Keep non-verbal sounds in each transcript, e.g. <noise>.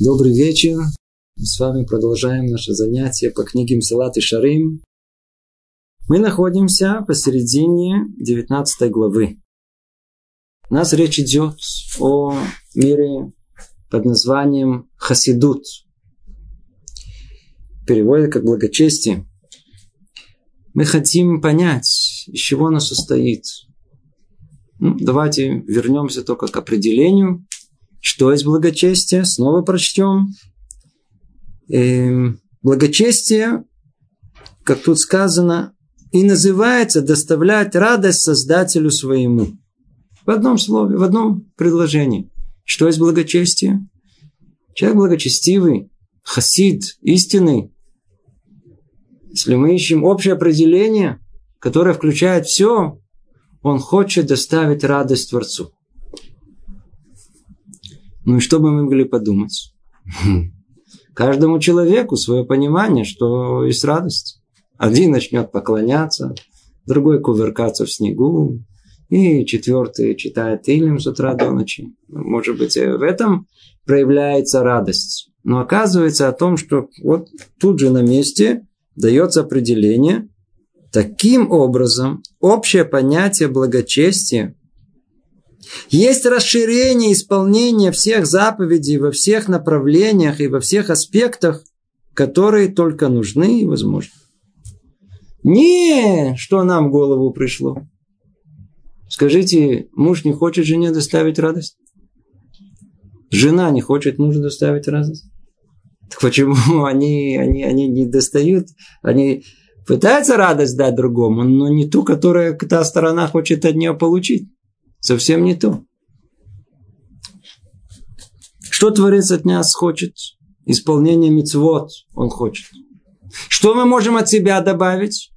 Добрый вечер. Мы с вами продолжаем наше занятие по книге Мсилат и Шарим. Мы находимся посередине 19 главы. У нас речь идет о мире под названием Хасидут. Переводит как благочестие. Мы хотим понять, из чего оно состоит. Ну, давайте вернемся только к определению что есть благочестие? Снова прочтем. Эм, благочестие, как тут сказано, и называется доставлять радость Создателю своему. В одном слове, в одном предложении. Что есть благочестие? Человек благочестивый, хасид, истинный. Если мы ищем общее определение, которое включает все, он хочет доставить радость Творцу. Ну и что бы мы могли подумать? <laughs> Каждому человеку свое понимание, что есть радость. Один начнет поклоняться, другой кувыркаться в снегу, и четвертый читает Илим с утра до ночи. Может быть, в этом проявляется радость. Но оказывается о том, что вот тут же на месте дается определение. Таким образом, общее понятие благочестия есть расширение исполнения всех заповедей во всех направлениях и во всех аспектах, которые только нужны и возможны. Не, что нам в голову пришло. Скажите, муж не хочет жене доставить радость? Жена не хочет мужу доставить радость? Так почему они, они, они не достают? Они пытаются радость дать другому, но не ту, которую та сторона хочет от нее получить совсем не то. Что Творец от нас хочет? Исполнение мицвод он хочет. Что мы можем от себя добавить?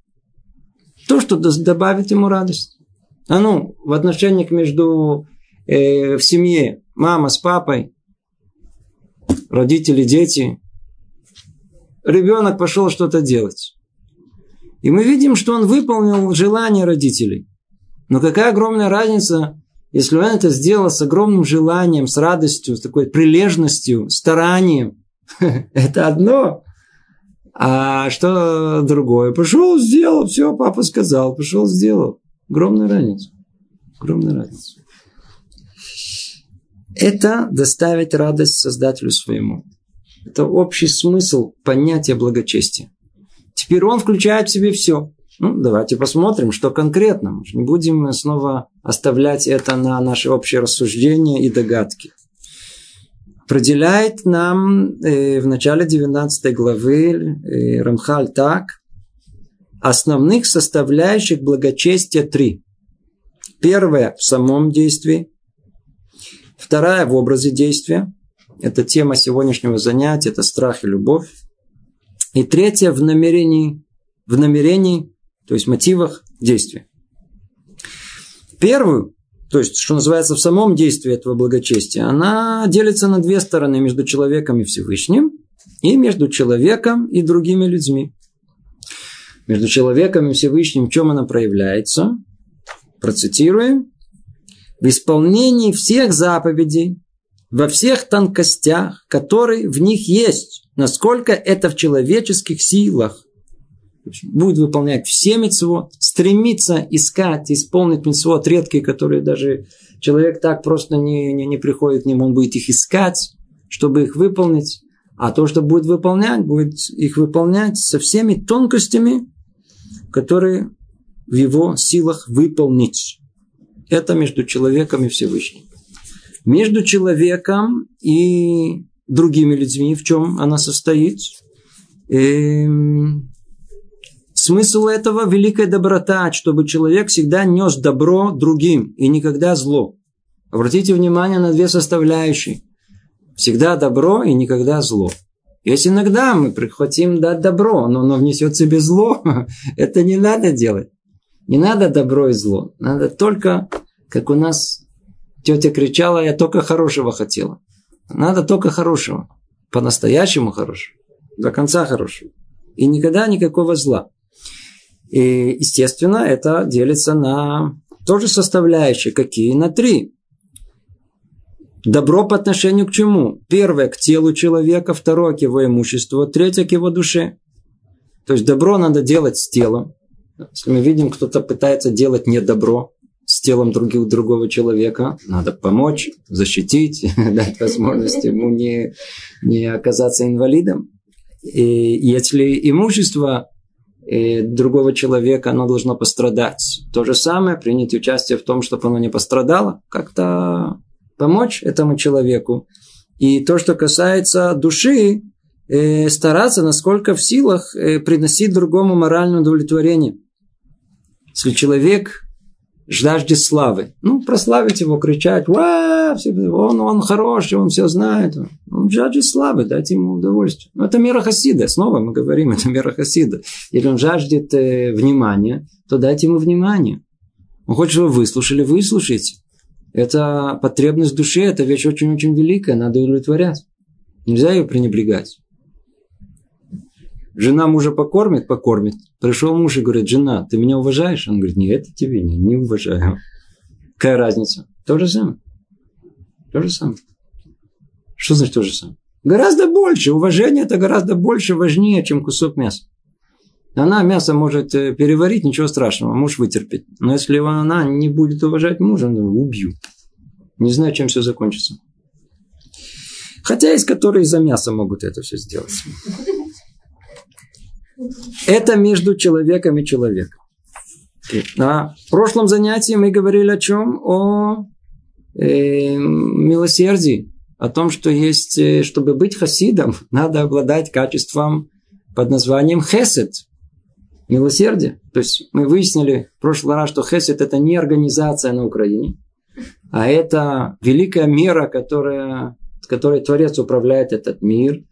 То, что добавит ему радость. А ну, в отношениях между э, в семье мама с папой, родители, дети, ребенок пошел что-то делать. И мы видим, что он выполнил желание родителей. Но какая огромная разница, если он это сделал с огромным желанием, с радостью, с такой прилежностью, старанием. <laughs> Это одно. А что другое? Пошел, сделал, все, папа сказал, пошел, сделал. Огромная разница. Огромная разница. Это доставить радость Создателю своему. Это общий смысл понятия благочестия. Теперь он включает в себе все. Ну, давайте посмотрим, что конкретно. Мы не будем снова оставлять это на наши общие рассуждения и догадки. Определяет нам э, в начале 19 главы э, Рамхаль так, основных составляющих благочестия три. Первая в самом действии, вторая в образе действия, это тема сегодняшнего занятия, это страх и любовь. И третья в намерении, в намерении то есть мотивах действия. Первую, то есть, что называется, в самом действии этого благочестия, она делится на две стороны, между человеком и Всевышним, и между человеком и другими людьми. Между человеком и Всевышним в чем она проявляется? Процитируем. В исполнении всех заповедей, во всех тонкостях, которые в них есть, насколько это в человеческих силах будет выполнять все митцвот, стремиться искать, исполнить митцвот редкие, которые даже человек так просто не, не, не приходит к ним, он будет их искать, чтобы их выполнить. А то, что будет выполнять, будет их выполнять со всеми тонкостями, которые в его силах выполнить. Это между человеком и Всевышним. Между человеком и другими людьми, в чем она состоит? Эм, Смысл этого – великая доброта, чтобы человек всегда нес добро другим и никогда зло. Обратите внимание на две составляющие. Всегда добро и никогда зло. Если иногда мы прихватим дать добро, но оно внесет в себе зло, <laughs> это не надо делать. Не надо добро и зло. Надо только, как у нас тетя кричала, я только хорошего хотела. Надо только хорошего. По-настоящему хорошего. До конца хорошего. И никогда никакого зла. И, естественно, это делится на тоже составляющие. Какие? На три. Добро по отношению к чему? Первое к телу человека, второе к его имуществу, третье к его душе. То есть добро надо делать с телом. Если мы видим, кто-то пытается делать не добро с телом других, другого человека, надо помочь, защитить, <laughs> дать возможность ему не, не оказаться инвалидом. И если имущество другого человека, оно должно пострадать. То же самое, принять участие в том, чтобы оно не пострадало, как-то помочь этому человеку. И то, что касается души, э, стараться, насколько в силах, э, приносить другому моральное удовлетворение. Если человек жаждет славы, ну, прославить его, кричать, Ва, он, он хороший, он все знает. Он жаждет славы, дать ему удовольствие. Но это мера Хасида, снова мы говорим, <laughs> это мера Хасида. Если он жаждет э, внимания, то дайте ему внимание. Он хочет, чтобы вы выслушали, выслушайте. Это потребность души, это вещь очень-очень великая, надо удовлетворять. Нельзя ее пренебрегать. Жена мужа покормит, покормит. Пришел муж и говорит, жена, ты меня уважаешь? Он говорит, нет, это тебе не, не уважаю. Какая разница? То же самое. То же самое. Что значит то же самое? Гораздо больше. Уважение это гораздо больше важнее, чем кусок мяса. Она мясо может э, переварить, ничего страшного, муж вытерпит. Но если она не будет уважать мужа, ну, убью. Не знаю, чем все закончится. Хотя есть, которые из-за мяса могут это все сделать. Это между человеком и человеком. На прошлом занятии мы говорили о чем? О э, милосердии. О том, что есть, э, чтобы быть хасидом, <laughs> надо обладать качеством под названием хесед милосердие. То есть мы выяснили в прошлый раз, что Хесед это не организация на Украине, а это великая мера, которая, которой Творец управляет этот мир,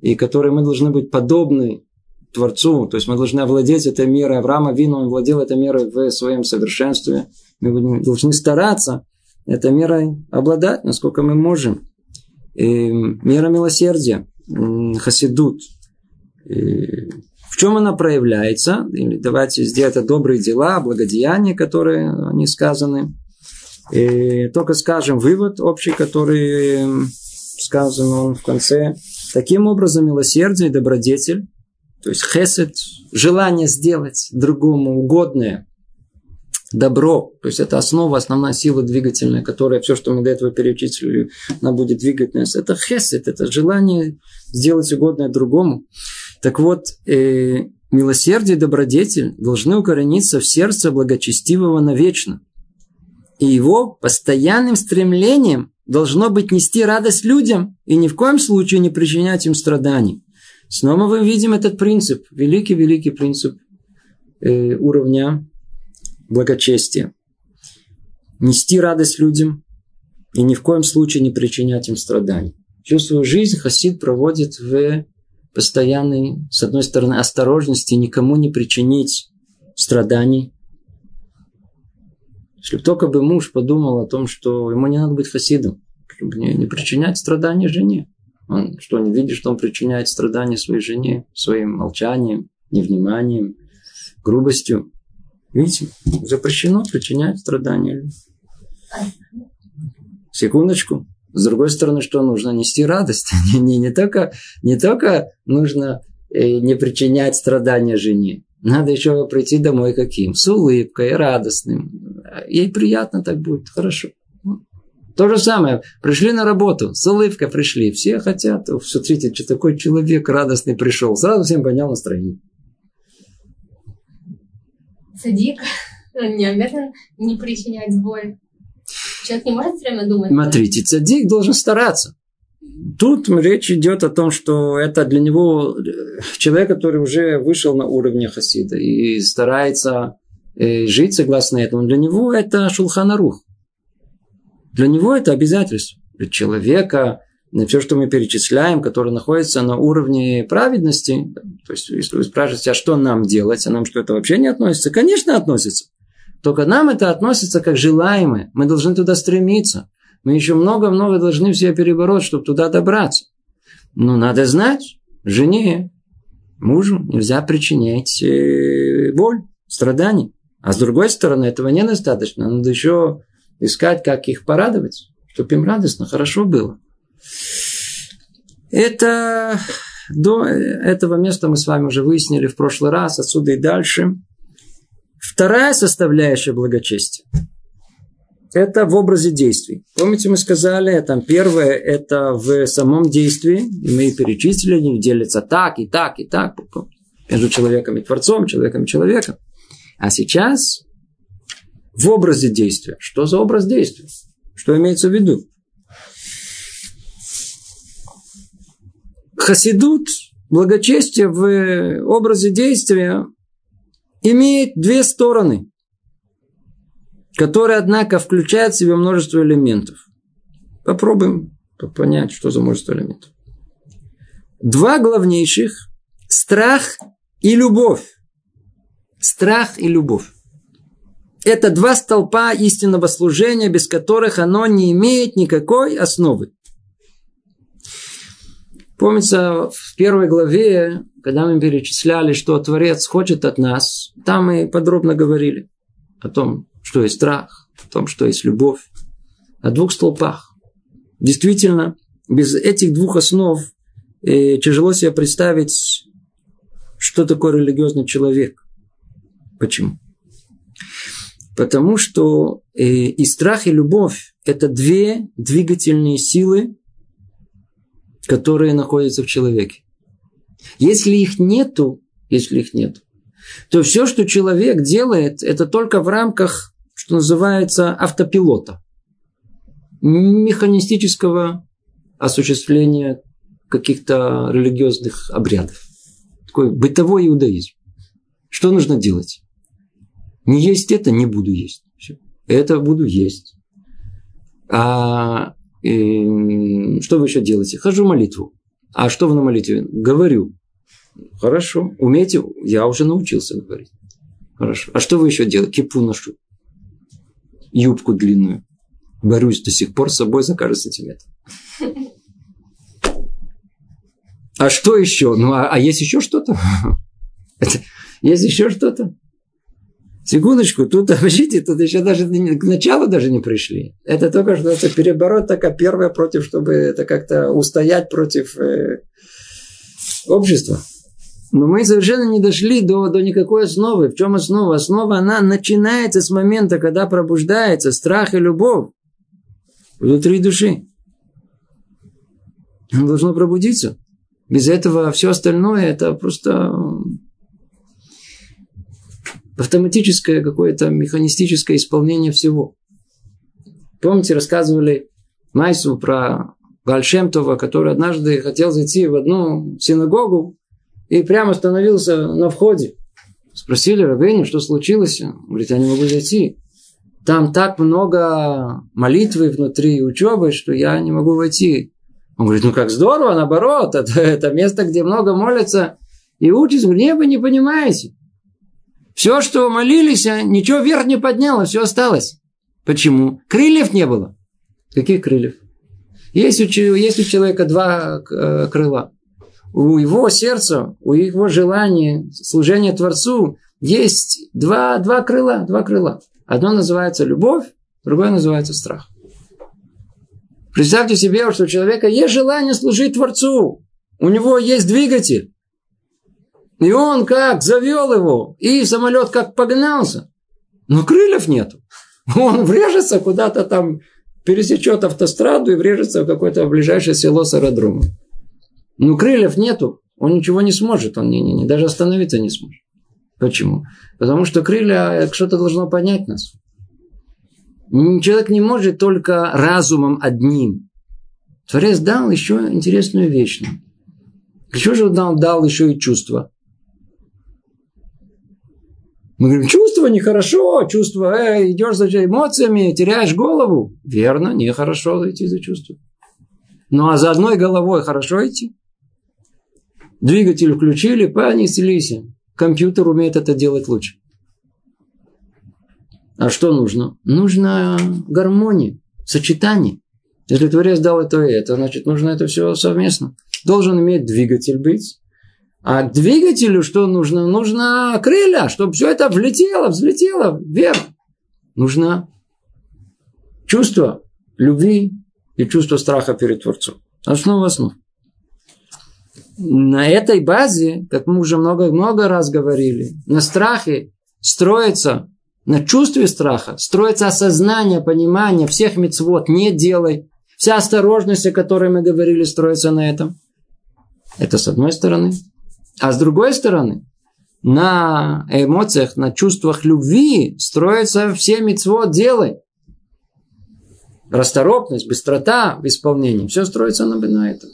и которой мы должны быть подобны Творцу, то есть мы должны овладеть этой мерой. Авраама Вину, он владел этой мерой в своем совершенстве. Мы должны стараться этой мерой обладать, насколько мы можем. И мера милосердия, хасидут, и в чем она проявляется? Или давайте сделать это добрые дела, благодеяния, которые они сказаны. И только скажем вывод общий, который сказан он в конце. Таким образом, милосердие и добродетель, то есть хесед, желание сделать другому угодное, добро, то есть это основа, основная сила двигательная, которая все, что мы до этого перечислили, она будет двигать нас. Это хесед, это желание сделать угодное другому. Так вот, э, милосердие и добродетель должны укорениться в сердце благочестивого навечно. И его постоянным стремлением должно быть нести радость людям и ни в коем случае не причинять им страданий. Снова мы видим этот принцип, великий-великий принцип э, уровня благочестия. Нести радость людям и ни в коем случае не причинять им страданий. Всю свою жизнь Хасид проводит в постоянной, с одной стороны, осторожности, никому не причинить страданий. Если только бы муж подумал о том, что ему не надо быть хасидом, чтобы не, не причинять страдания жене. Он что, не видит, что он причиняет страдания своей жене своим молчанием, невниманием, грубостью. Видите, запрещено причинять страдания. Секундочку. С другой стороны, что нужно нести радость. <laughs> не, не, не, только, не только нужно э, не причинять страдания жене. Надо еще прийти домой каким? С улыбкой, радостным. Ей приятно так будет, хорошо. То же самое. Пришли на работу, с улыбкой пришли. Все хотят. Смотрите, что такой человек радостный пришел. Сразу всем понял настроение. Садик <laughs> не обязан не причинять боль. Человек не может все время думать. Смотрите, цадик должен стараться. Тут речь идет о том, что это для него человек, который уже вышел на уровне хасида и старается э, жить согласно этому. Для него это шулханарух. Для него это обязательство. Для человека, все, что мы перечисляем, который находится на уровне праведности, то есть, если вы спрашиваете, а что нам делать, а нам что это вообще не относится, конечно, относится. Только нам это относится как желаемое. Мы должны туда стремиться. Мы еще много-много должны все перебороть, чтобы туда добраться. Но надо знать, жене, мужу нельзя причинять э, боль, страдания. А с другой стороны, этого недостаточно. Надо еще искать, как их порадовать. чтобы им радостно, хорошо было. Это до этого места мы с вами уже выяснили в прошлый раз, отсюда и дальше. Вторая составляющая благочестия – это в образе действий. Помните, мы сказали, там первое – это в самом действии, и мы перечислили, они делятся так, и так, и так, между человеком и Творцом, человеком и человеком. А сейчас в образе действия. Что за образ действия? Что имеется в виду? Хасидут, благочестие в образе действия имеет две стороны, которые, однако, включают в себя множество элементов. Попробуем понять, что за множество элементов. Два главнейших – страх и любовь. Страх и любовь. Это два столпа истинного служения, без которых оно не имеет никакой основы. Помнится, в первой главе, когда мы перечисляли, что Творец хочет от нас, там мы подробно говорили о том, что есть страх, о том, что есть любовь, о двух столпах. Действительно, без этих двух основ э, тяжело себе представить, что такое религиозный человек. Почему? Потому что э, и страх, и любовь – это две двигательные силы, которые находятся в человеке. Если их нету, если их нет, то все, что человек делает, это только в рамках, что называется, автопилота, механистического осуществления каких-то религиозных обрядов. Такой бытовой иудаизм. Что нужно делать? Не есть это, не буду есть. Все. Это буду есть. А и, что вы еще делаете? Хожу молитву. А что вы на молитве? Говорю. Хорошо. Умеете? Я уже научился говорить. Хорошо. А что вы еще делаете? Кипу ношу. Юбку длинную. Борюсь до сих пор с собой за каждый сантиметр. А что еще? Ну, а, а есть еще что-то? <laughs> Есть еще что-то? Секундочку, тут, <laughs> подождите, тут еще даже к началу даже не пришли. Это только что это переборот такая первая против, чтобы это как-то устоять против э, общества. Но мы совершенно не дошли до, до никакой основы. В чем основа? Основа, она начинается с момента, когда пробуждается страх и любовь внутри души. Он должно пробудиться. Без этого все остальное это просто автоматическое какое-то механистическое исполнение всего. Помните, рассказывали Майсу про Гальшемтова, который однажды хотел зайти в одну синагогу и прямо остановился на входе. Спросили Рабейну, что случилось. Он говорит, я не могу зайти. Там так много молитвы внутри учебы, что я не могу войти. Он говорит, ну как здорово, наоборот, <laughs> это, это место, где много молятся и учатся. Говорит, нет, вы не понимаете. Все, что молились, а ничего вверх не подняло, все осталось. Почему? Крыльев не было. Каких крыльев? Есть у, есть у человека два э, крыла. У его сердца, у его желания, служения Творцу есть два, два крыла, два крыла. Одно называется любовь, другое называется страх. Представьте себе, что у человека есть желание служить Творцу. У него есть двигатель. И он как завел его, и самолет как погнался. Но крыльев нету. Он врежется куда-то там, пересечет автостраду и врежется в какое-то ближайшее село с аэродромом. Но крыльев нету, он ничего не сможет, он не, не, не, даже остановиться не сможет. Почему? Потому что крылья, что-то должно поднять нас. Человек не может только разумом одним. Творец дал еще интересную вещь. Что же он дал, дал еще и чувства? Мы говорим, чувство нехорошо, чувство, э, идешь за эмоциями, теряешь голову. Верно, нехорошо идти за чувством. Ну а за одной головой хорошо идти. Двигатель включили, понеслись. Компьютер умеет это делать лучше. А что нужно? Нужно гармония, сочетание. Если Творец дал это и это, значит, нужно это все совместно. Должен иметь двигатель быть, а двигателю что нужно? Нужно крылья, чтобы все это влетело, взлетело вверх. Нужно чувство любви, и чувство страха перед Творцом. Основа основ. На этой базе, как мы уже много-много раз говорили, на страхе строится, на чувстве страха строится осознание, понимание всех мецвод не делай. Вся осторожность, о которой мы говорили, строится на этом. Это с одной стороны. А с другой стороны, на эмоциях, на чувствах любви строится все мецвод делай. Расторопность, быстрота в исполнении. Все строится на, на этом.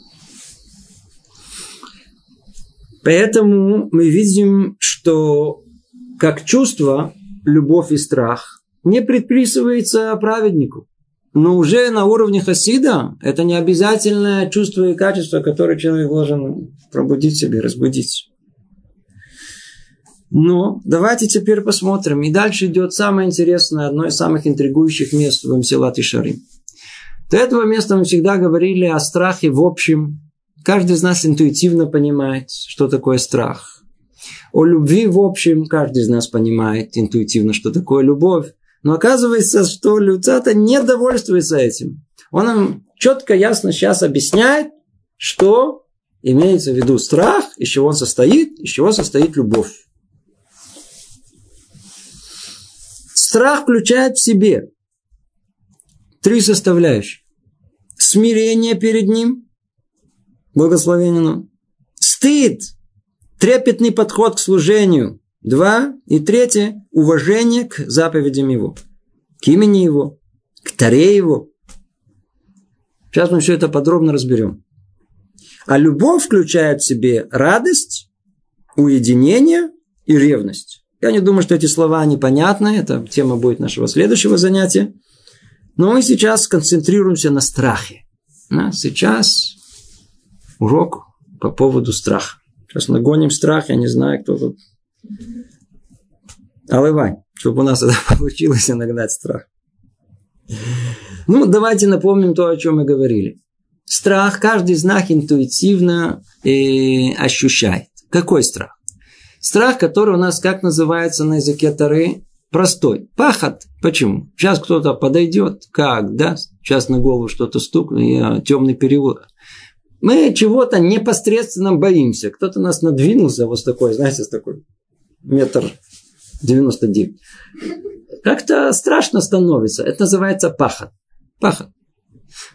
Поэтому мы видим, что как чувство, любовь и страх не предписывается праведнику. Но уже на уровне хасида это не обязательное чувство и качество, которое человек должен пробудить себе, разбудить. Но давайте теперь посмотрим. И дальше идет самое интересное, одно из самых интригующих мест в Мсилат и Шарим. До этого места мы всегда говорили о страхе в общем. Каждый из нас интуитивно понимает, что такое страх. О любви в общем каждый из нас понимает интуитивно, что такое любовь. Но оказывается, что Люцата не довольствуется этим. Он нам четко, ясно сейчас объясняет, что имеется в виду страх, из чего он состоит, из чего состоит любовь. Страх включает в себе три составляющие. Смирение перед ним, благословению, стыд, трепетный подход к служению, два, и третье, уважение к заповедям его, к имени его, к таре его. Сейчас мы все это подробно разберем. А любовь включает в себе радость, уединение и ревность. Я не думаю, что эти слова непонятны. Это тема будет нашего следующего занятия. Но мы сейчас сконцентрируемся на страхе. А сейчас урок по поводу страха. Сейчас нагоним страх, я не знаю, кто тут. Алывай, чтобы у нас это <laughs> получилось нагнать страх. Ну, давайте напомним то, о чем мы говорили. Страх каждый из нас интуитивно э, ощущает. Какой страх? Страх, который у нас как называется на языке Тары? Простой. Пахот. Почему? Сейчас кто-то подойдет. Как, да? Сейчас на голову что-то стукнет. И темный переулок. Мы чего-то непосредственно боимся. Кто-то нас надвинулся вот с такой, знаете, с такой метр девяносто девять. Как-то страшно становится. Это называется пахот. Пахот.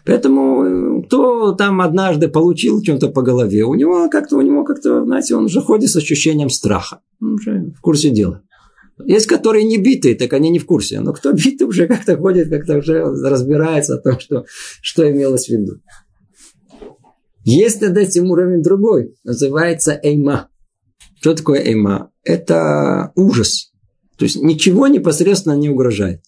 Поэтому кто там однажды получил чем-то по голове, у него как-то, у него как-то, знаете, он уже ходит с ощущением страха. Он уже в курсе дела. Есть, которые не битые, так они не в курсе. Но кто битый, уже как-то ходит, как-то уже разбирается о том, что, что имелось в виду. Есть над этим уровень другой. Называется эйма. Что такое эйма? Это ужас. То есть ничего непосредственно не угрожает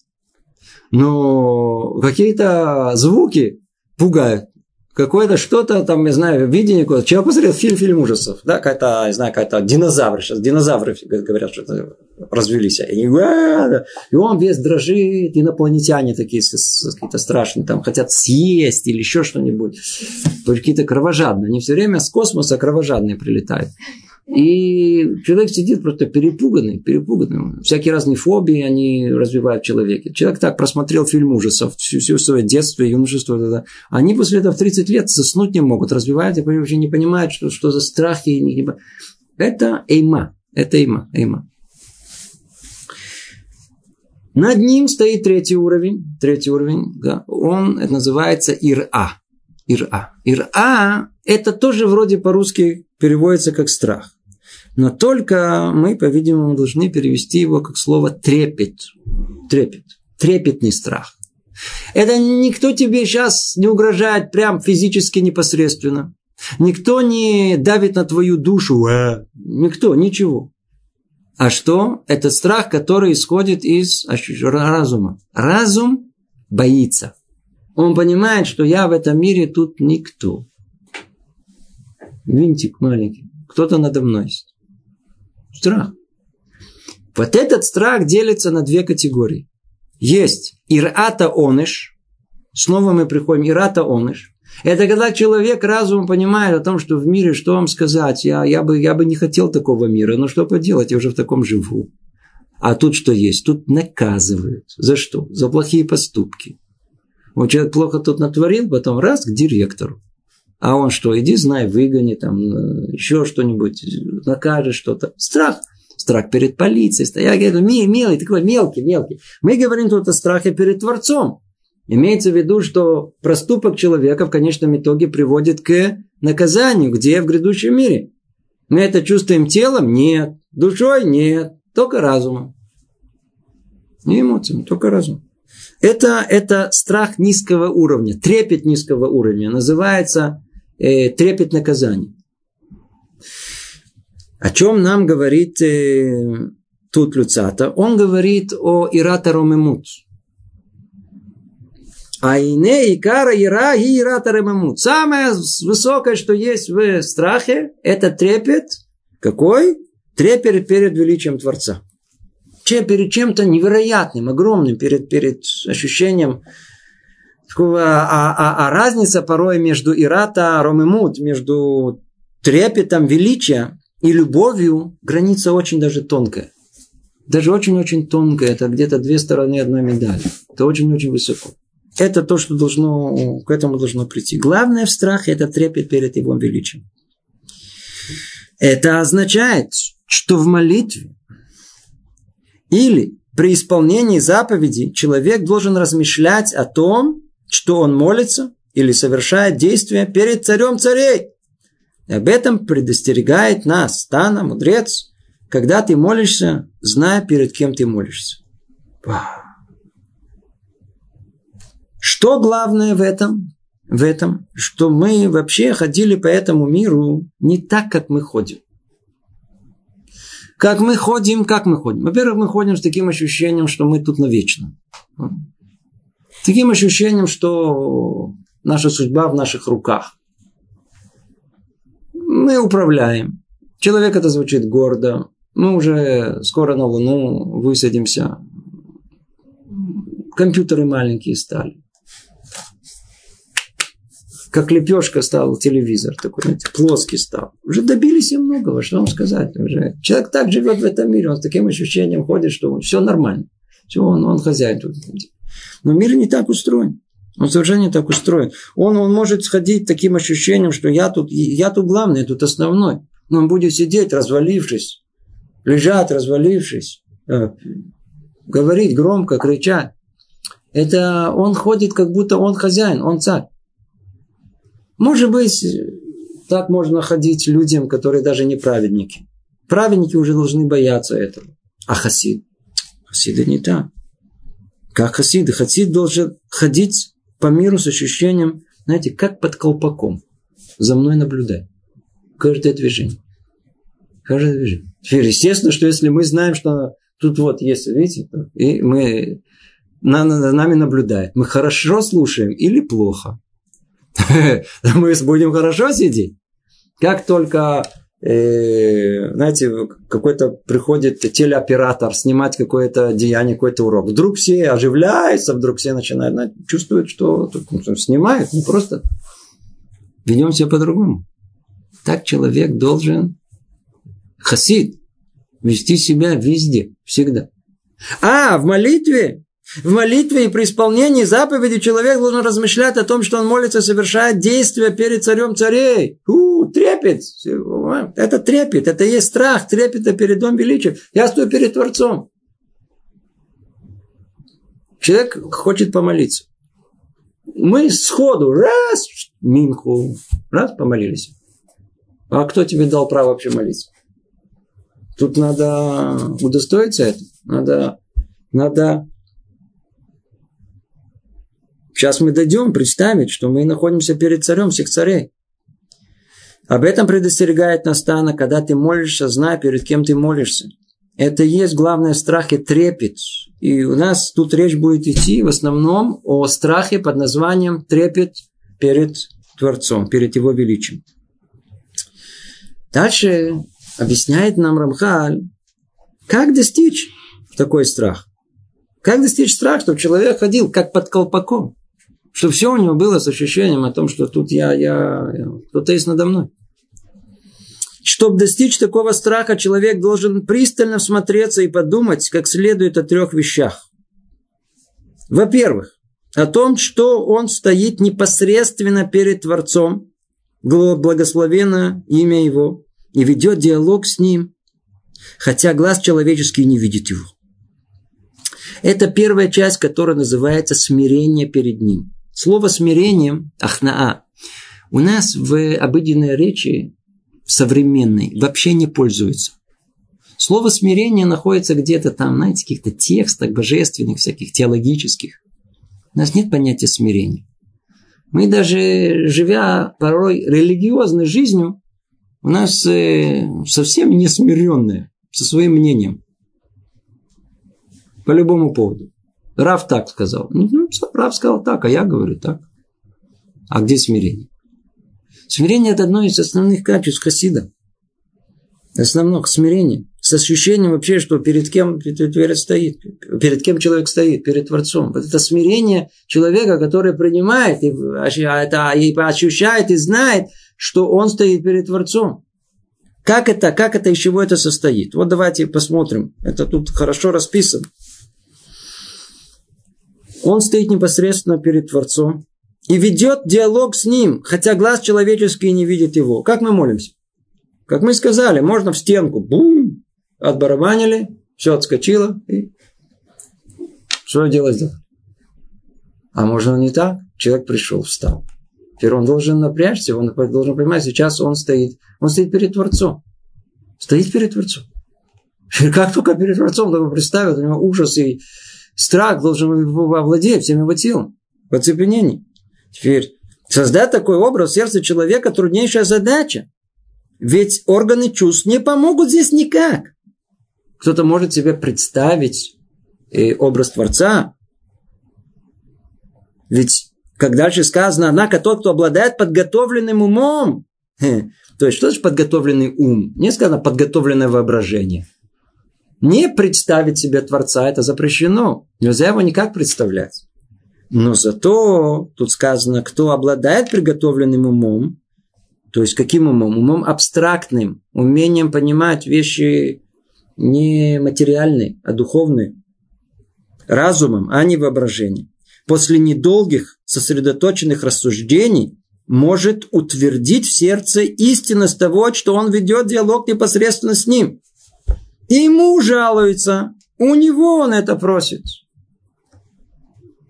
но какие-то звуки пугают. Какое-то что-то там, не знаю, видение какое-то. Человек посмотрел фильм, фильм ужасов, да, какая-то, не знаю, какая-то динозавр, сейчас динозавры говорят, что развелись. И, он весь дрожит, инопланетяне такие какие-то страшные, там хотят съесть или еще что-нибудь. Какие-то кровожадные. Они все время с космоса кровожадные прилетают. И человек сидит просто перепуганный, перепуганный. Всякие разные фобии они развивают в человеке. Человек так просмотрел фильм ужасов всю, всю свое детство, юношество. Да, да. Они после этого в 30 лет заснуть не могут, развивают, и вообще не понимают, что, что за страхи. Это эйма. Это эйма. эйма. Над ним стоит третий уровень. Третий уровень, да. Он это называется ира. Ира. Ира – это тоже вроде по-русски переводится как страх. Но только мы, по-видимому, должны перевести его как слово трепет. Трепет. Трепетный страх. Это никто тебе сейчас не угрожает прям физически непосредственно. Никто не давит на твою душу. Э, никто, ничего. А что? Это страх, который исходит из разума. Разум боится. Он понимает, что я в этом мире тут никто. Винтик маленький. Кто-то надо мной есть. Страх. Вот этот страх делится на две категории. Есть ирата оныш. Снова мы приходим ирата оныш. Это когда человек разум понимает о том, что в мире, что вам сказать, я, я, бы, я бы не хотел такого мира, но что поделать, я уже в таком живу. А тут что есть? Тут наказывают. За что? За плохие поступки. Вот человек плохо тут натворил, потом раз к директору. А он что, иди знай, выгони там, э, еще что-нибудь, накажешь что-то. Страх. Страх перед полицией. Я говорю, милый, такой мелкий, мелкий. Мы говорим тут о страхе перед Творцом. Имеется в виду, что проступок человека в конечном итоге приводит к наказанию, где в грядущем мире. Мы это чувствуем телом? Нет. Душой? Нет. Только разумом. Не эмоциями, только разумом. Это, это страх низкого уровня, трепет низкого уровня. Называется э, трепет наказания. О чем нам говорит э, тут Люцата? Он говорит о Ирата Ромемут. А ине икара ира и ирата ремамут. Самое высокое, что есть в страхе, это трепет. Какой? Трепет перед величием Творца. Чем, перед чем-то невероятным, огромным, перед, перед ощущением а, а, а разница порой между ирата ромемут, между трепетом величия и любовью, граница очень даже тонкая. Даже очень-очень тонкая. Это где-то две стороны одной медали. Это очень-очень высоко. Это то, что должно, к этому должно прийти. Главное в страхе – это трепет перед Его величием. Это означает, что в молитве или при исполнении заповеди человек должен размышлять о том, что он молится или совершает действия перед царем царей. И об этом предостерегает нас Тана, мудрец, когда ты молишься, зная, перед кем ты молишься. Что главное в этом? В этом, что мы вообще ходили по этому миру не так, как мы ходим. Как мы ходим, как мы ходим. Во-первых, мы ходим с таким ощущением, что мы тут навечно. Таким ощущением, что наша судьба в наших руках. Мы управляем. Человек это звучит гордо. Мы уже скоро на Луну высадимся. Компьютеры маленькие стали как лепешка стал телевизор такой, знаете, плоский стал. Уже добились и многого, что вам сказать. Уже. Человек так живет в этом мире, он с таким ощущением ходит, что все нормально. Все, он, он хозяин тут. Но мир не так устроен. Он совершенно не так устроен. Он, он может сходить таким ощущением, что я тут, я тут главный, я тут основной. Но он будет сидеть, развалившись, лежать, развалившись, э, говорить громко, кричать. Это он ходит, как будто он хозяин, он царь. Может быть, так можно ходить людям, которые даже не праведники. Праведники уже должны бояться этого. А хасид? Хасиды не так. Как хасиды? Хасид должен ходить по миру с ощущением, знаете, как под колпаком. За мной наблюдай. Каждое движение. Каждое движение. Теперь, естественно, что если мы знаем, что тут вот есть, видите, и мы на, на, нами наблюдает, мы хорошо слушаем или плохо. <laughs> мы будем хорошо сидеть. Как только, э, знаете, какой-то приходит телеоператор снимать какое-то деяние, какой-то урок, вдруг все оживляются, вдруг все начинают, знаете, чувствуют, что ну, снимают, не просто ведем себя по-другому. Так человек должен, хасид, вести себя везде, всегда. А, в молитве в молитве и при исполнении заповеди человек должен размышлять о том, что он молится, совершает действия перед царем царей. У, трепет. Это трепет. Это есть страх, трепета перед Дом Величия. Я стою перед Творцом. Человек хочет помолиться. Мы сходу раз, минху, раз, помолились. А кто тебе дал право вообще молиться? Тут надо удостоиться этого. Надо, надо Сейчас мы дойдем представить, что мы находимся перед царем всех царей. Об этом предостерегает Настана, когда ты молишься, знай, перед кем ты молишься. Это и есть главное страх и трепет. И у нас тут речь будет идти в основном о страхе под названием трепет перед Творцом, перед Его величием. Дальше объясняет нам Рамхаль, как достичь такой страх. Как достичь страха, чтобы человек ходил как под колпаком. Чтобы все у него было с ощущением о том, что тут я, я, я кто-то есть надо мной. Чтобы достичь такого страха, человек должен пристально всмотреться и подумать как следует о трех вещах. Во-первых, о том, что он стоит непосредственно перед Творцом, благословенно имя его, и ведет диалог с ним, хотя глаз человеческий не видит его. Это первая часть, которая называется смирение перед ним. Слово смирение, ахнаа, у нас в обыденной речи, в современной, вообще не пользуется. Слово смирение находится где-то там, знаете, в каких-то текстах божественных, всяких теологических. У нас нет понятия смирения. Мы даже, живя порой религиозной жизнью, у нас э, совсем не смиренные со своим мнением. По любому поводу. Рав так сказал. Ну, Рав сказал так, а я говорю так. А где смирение? Смирение – это одно из основных качеств хасида. Основных смирение. С ощущением вообще, что перед кем перед, стоит, перед кем человек стоит, перед Творцом. Вот это смирение человека, который принимает и, это, и ощущает и знает, что он стоит перед Творцом. Как это, как это, из чего это состоит? Вот давайте посмотрим. Это тут хорошо расписано. Он стоит непосредственно перед Творцом и ведет диалог с ним, хотя глаз человеческий не видит его. Как мы молимся? Как мы сказали, можно в стенку, бум, отбарабанили, все отскочило, и что делать сделать? А можно не так? Человек пришел, встал. Теперь он должен напрячься, он должен понимать, сейчас он стоит, он стоит перед Творцом. Стоит перед Творцом. Как только перед Творцом, то представит, у него ужас и страх должен овладеть всем его телом. В оцепенении. Теперь, создать такой образ в сердце человека труднейшая задача. Ведь органы чувств не помогут здесь никак. Кто-то может себе представить э, образ Творца. Ведь, как дальше сказано, однако тот, кто обладает подготовленным умом. <laughs> То есть, что значит подготовленный ум? Не сказано подготовленное воображение. Не представить себе Творца, это запрещено. Нельзя его никак представлять. Но зато тут сказано, кто обладает приготовленным умом, то есть каким умом? Умом абстрактным, умением понимать вещи не материальные, а духовные. Разумом, а не воображением. После недолгих сосредоточенных рассуждений может утвердить в сердце истинность того, что он ведет диалог непосредственно с ним. Ему жалуется. У него он это просит.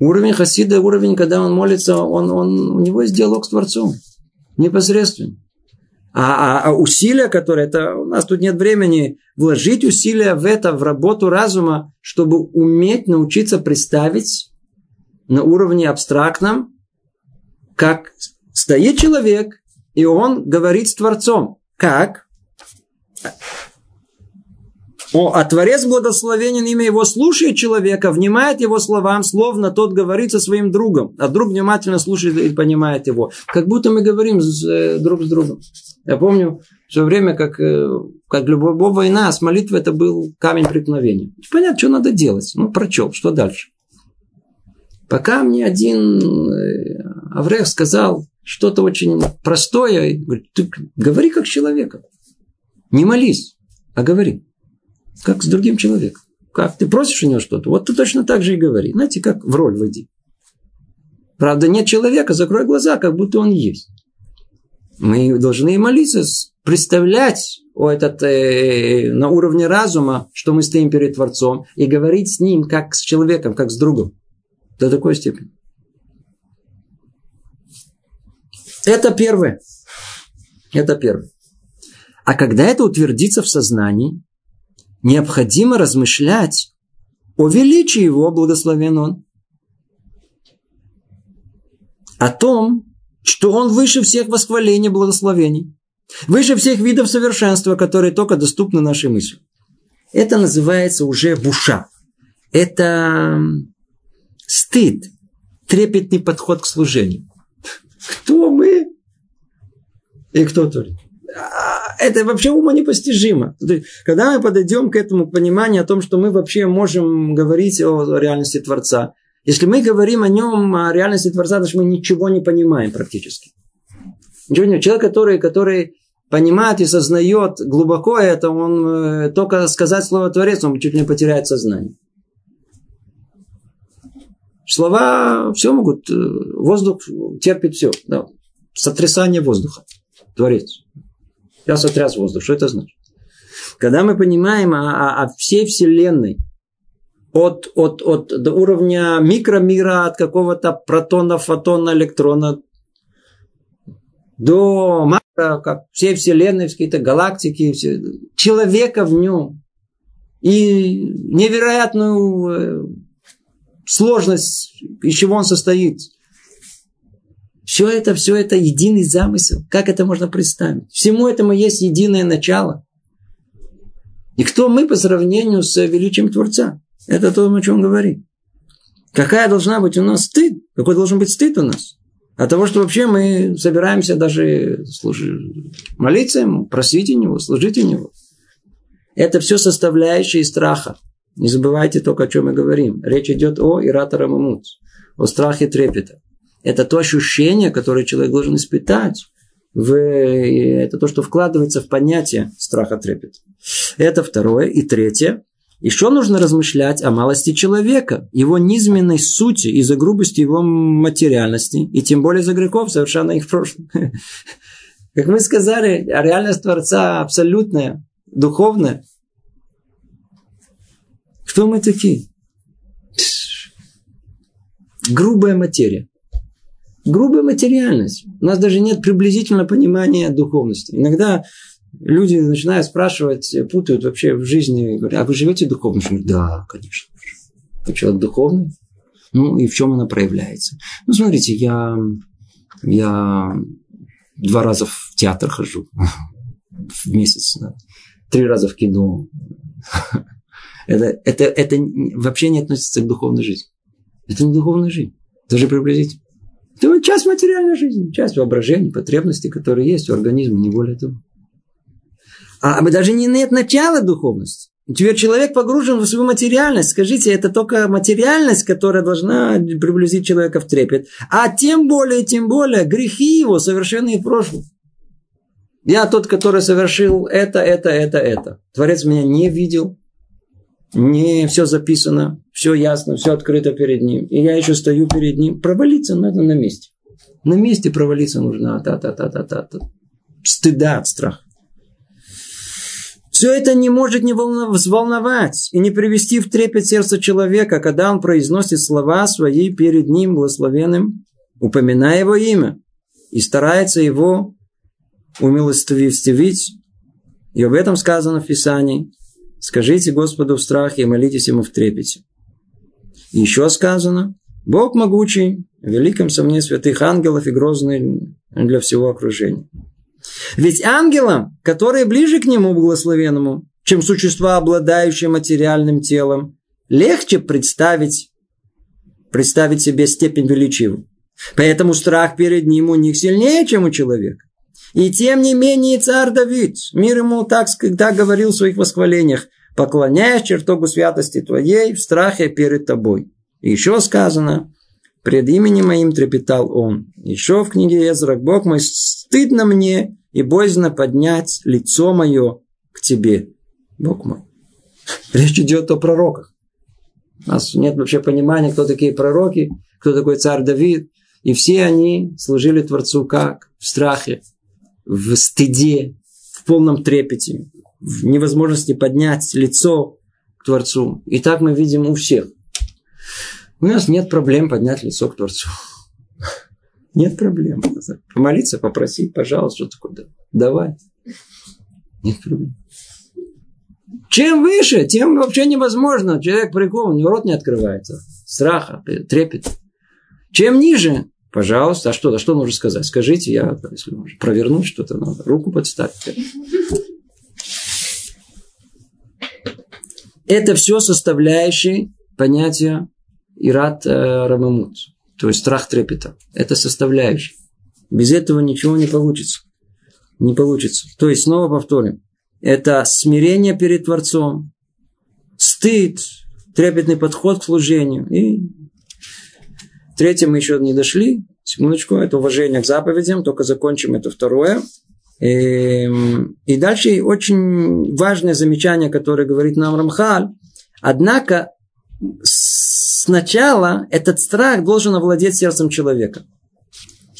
Уровень Хасида, уровень, когда он молится, он, он, у него есть диалог с Творцом. Непосредственно. А, а, а усилия, которые, это у нас тут нет времени вложить усилия в это, в работу разума, чтобы уметь научиться представить на уровне абстрактном, как стоит человек, и он говорит с Творцом. Как? О, а Творец благословенен имя его, слушает человека, внимает его словам, словно тот говорит со своим другом, а друг внимательно слушает и понимает его. Как будто мы говорим с, э, друг с другом. Я помню все время, как, э, как любая война, с молитвой это был камень преткновения. Понятно, что надо делать. Ну, прочел, что дальше. Пока мне один э, Аврех сказал что-то очень простое, говорит, ты говори как человека. Не молись, а говори. Как с другим человеком. Как ты просишь у него что-то, вот ты точно так же и говори. Знаете, как в роль войди. Правда, нет человека, закрой глаза, как будто он есть. Мы должны молиться, представлять о этот, э, на уровне разума, что мы стоим перед Творцом, и говорить с ним, как с человеком, как с другом. До такой степени. Это первое. Это первое. А когда это утвердится в сознании, необходимо размышлять о величии его, благословен он, о том, что он выше всех восхвалений, благословений, выше всех видов совершенства, которые только доступны нашей мысли. Это называется уже буша. Это стыд, трепетный подход к служению. Кто мы и кто творит? Это вообще ума непостижимо. Когда мы подойдем к этому пониманию о том, что мы вообще можем говорить о реальности Творца, если мы говорим о нем, о реальности Творца, значит мы ничего не понимаем практически. Человек, который, который понимает и сознает глубоко это, он э, только сказать слово Творец, он чуть не потеряет сознание. Слова все могут, э, воздух терпит все. Да. Сотрясание воздуха. Творец. Я сотряс воздух. Что это значит? Когда мы понимаем о, о, о всей Вселенной, от, от, от до уровня микромира, от какого-то протона, фотона, электрона, до макро, как все вселенные, какие-то галактики, все, человека в нем. И невероятную э, сложность, из чего он состоит. Все это, все это единый замысел. Как это можно представить? Всему этому есть единое начало. И кто мы по сравнению с величием Творца? Это то, о чем он говорит. Какая должна быть у нас стыд? Какой должен быть стыд у нас? От того, что вообще мы собираемся даже служить, молиться ему, просить у него, служить у него. Это все составляющие страха. Не забывайте только, о чем мы говорим. Речь идет о иратора мамут, о страхе трепета. Это то ощущение, которое человек должен испытать. В, это то, что вкладывается в понятие страха трепета. Это второе. И третье. Еще нужно размышлять о малости человека, его низменной сути из-за грубости его материальности, и тем более за грехов, совершенно их прошлом. <laughs> Как мы сказали, реальность Творца абсолютная, духовная. Кто мы такие? Грубая материя. Грубая материальность. У нас даже нет приблизительного понимания духовности. Иногда люди начинают спрашивать, путают вообще в жизни, говорят, а вы живете духовно? Я говорю, да, конечно. Вы человек духовный? Ну, и в чем она проявляется? Ну, смотрите, я, я два раза в театр хожу <laughs> в месяц, да. три раза в кино. <laughs> Это, это, это вообще не относится к духовной жизни. Это не духовная жизнь. Даже приблизительно. Это часть материальной жизни, часть воображения, потребностей, которые есть у организма, не более того. А даже не нет начала духовности. Теперь человек погружен в свою материальность. Скажите, это только материальность, которая должна приблизить человека в трепет. А тем более, тем более, грехи его совершенные в прошлом. Я тот, который совершил это, это, это, это. Творец меня не видел. Не все записано, все ясно, все открыто перед ним. И я еще стою перед ним. Провалиться надо на месте. На месте провалиться нужно. Та-та-та-та-та. Стыда от страха. Все это не может не взволновать и не привести в трепет сердца человека, когда он произносит слова свои перед ним благословенным, упоминая его имя, и старается его умилостивить. И об этом сказано в Писании. Скажите Господу в страхе и молитесь Ему в трепете. Еще сказано, Бог могучий, в великом сомне святых ангелов и грозный для всего окружения. Ведь ангелам, которые ближе к нему благословенному, чем существа, обладающие материальным телом, легче представить, представить себе степень величия. Поэтому страх перед ним у них сильнее, чем у человека. И тем не менее царь Давид, мир ему так, когда говорил в своих восхвалениях, поклоняясь чертогу святости твоей в страхе перед тобой. И еще сказано, пред именем моим трепетал он. Еще в книге Эзрак, Бог мой, стыдно мне и боязно поднять лицо мое к тебе, Бог мой. Речь идет о пророках. У нас нет вообще понимания, кто такие пророки, кто такой царь Давид. И все они служили Творцу как? В страхе, в стыде, в полном трепете, в невозможности поднять лицо к Творцу. И так мы видим у всех. У нас нет проблем поднять лицо к Творцу. <laughs> Нет проблем. Помолиться, попросить, пожалуйста, что такое. Давай. Нет проблем. Чем выше, тем вообще невозможно. Человек прикован, у него рот не открывается. Страха, трепет. Чем ниже, пожалуйста, а что, а что нужно сказать? Скажите, я, если можно, провернуть что-то надо, руку подставить. Это все составляющие понятия Ират э, Рамамут. То есть страх трепета. Это составляющая. Без этого ничего не получится. Не получится. То есть, снова повторим. Это смирение перед Творцом, стыд, трепетный подход к служению. И третье мы еще не дошли. Секундочку, это уважение к заповедям, только закончим это второе. И, эм, и дальше очень важное замечание, которое говорит нам Рамхаль. Однако сначала этот страх должен овладеть сердцем человека.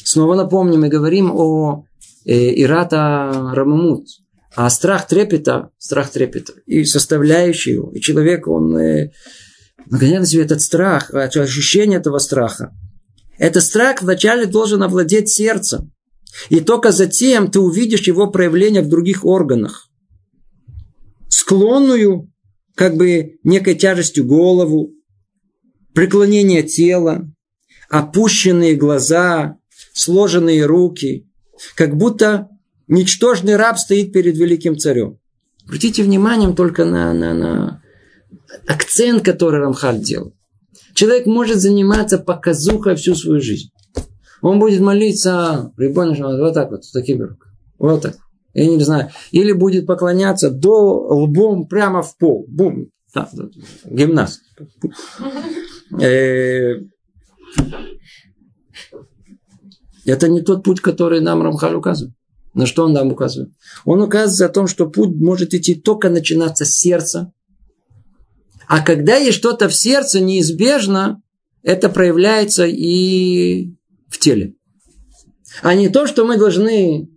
Снова напомним, мы говорим о э, Ирата Рамамут, а страх трепета, страх трепета, и составляющий его, и человек, он э, нагоняет на себе этот страх, ощущение этого страха. Этот страх вначале должен овладеть сердцем. И только затем ты увидишь его проявление в других органах. Склонную, как бы некой тяжестью голову, преклонение тела, опущенные глаза, сложенные руки, как будто ничтожный раб стоит перед великим царем. Обратите внимание только на, на, на акцент, который Рамхаль делал. Человек может заниматься показухой всю свою жизнь. Он будет молиться, Рибон, вот так вот, с такими руками. Вот так. Я не знаю. Или будет поклоняться до лбом прямо в пол. Бум. Да, да, гимнаст. Э, это не тот путь, который нам Рамхаль указывает. На что он нам указывает? Он указывает о том, что путь может идти только начинаться с сердца. А когда есть что-то в сердце, неизбежно это проявляется и в теле. А не то, что мы должны,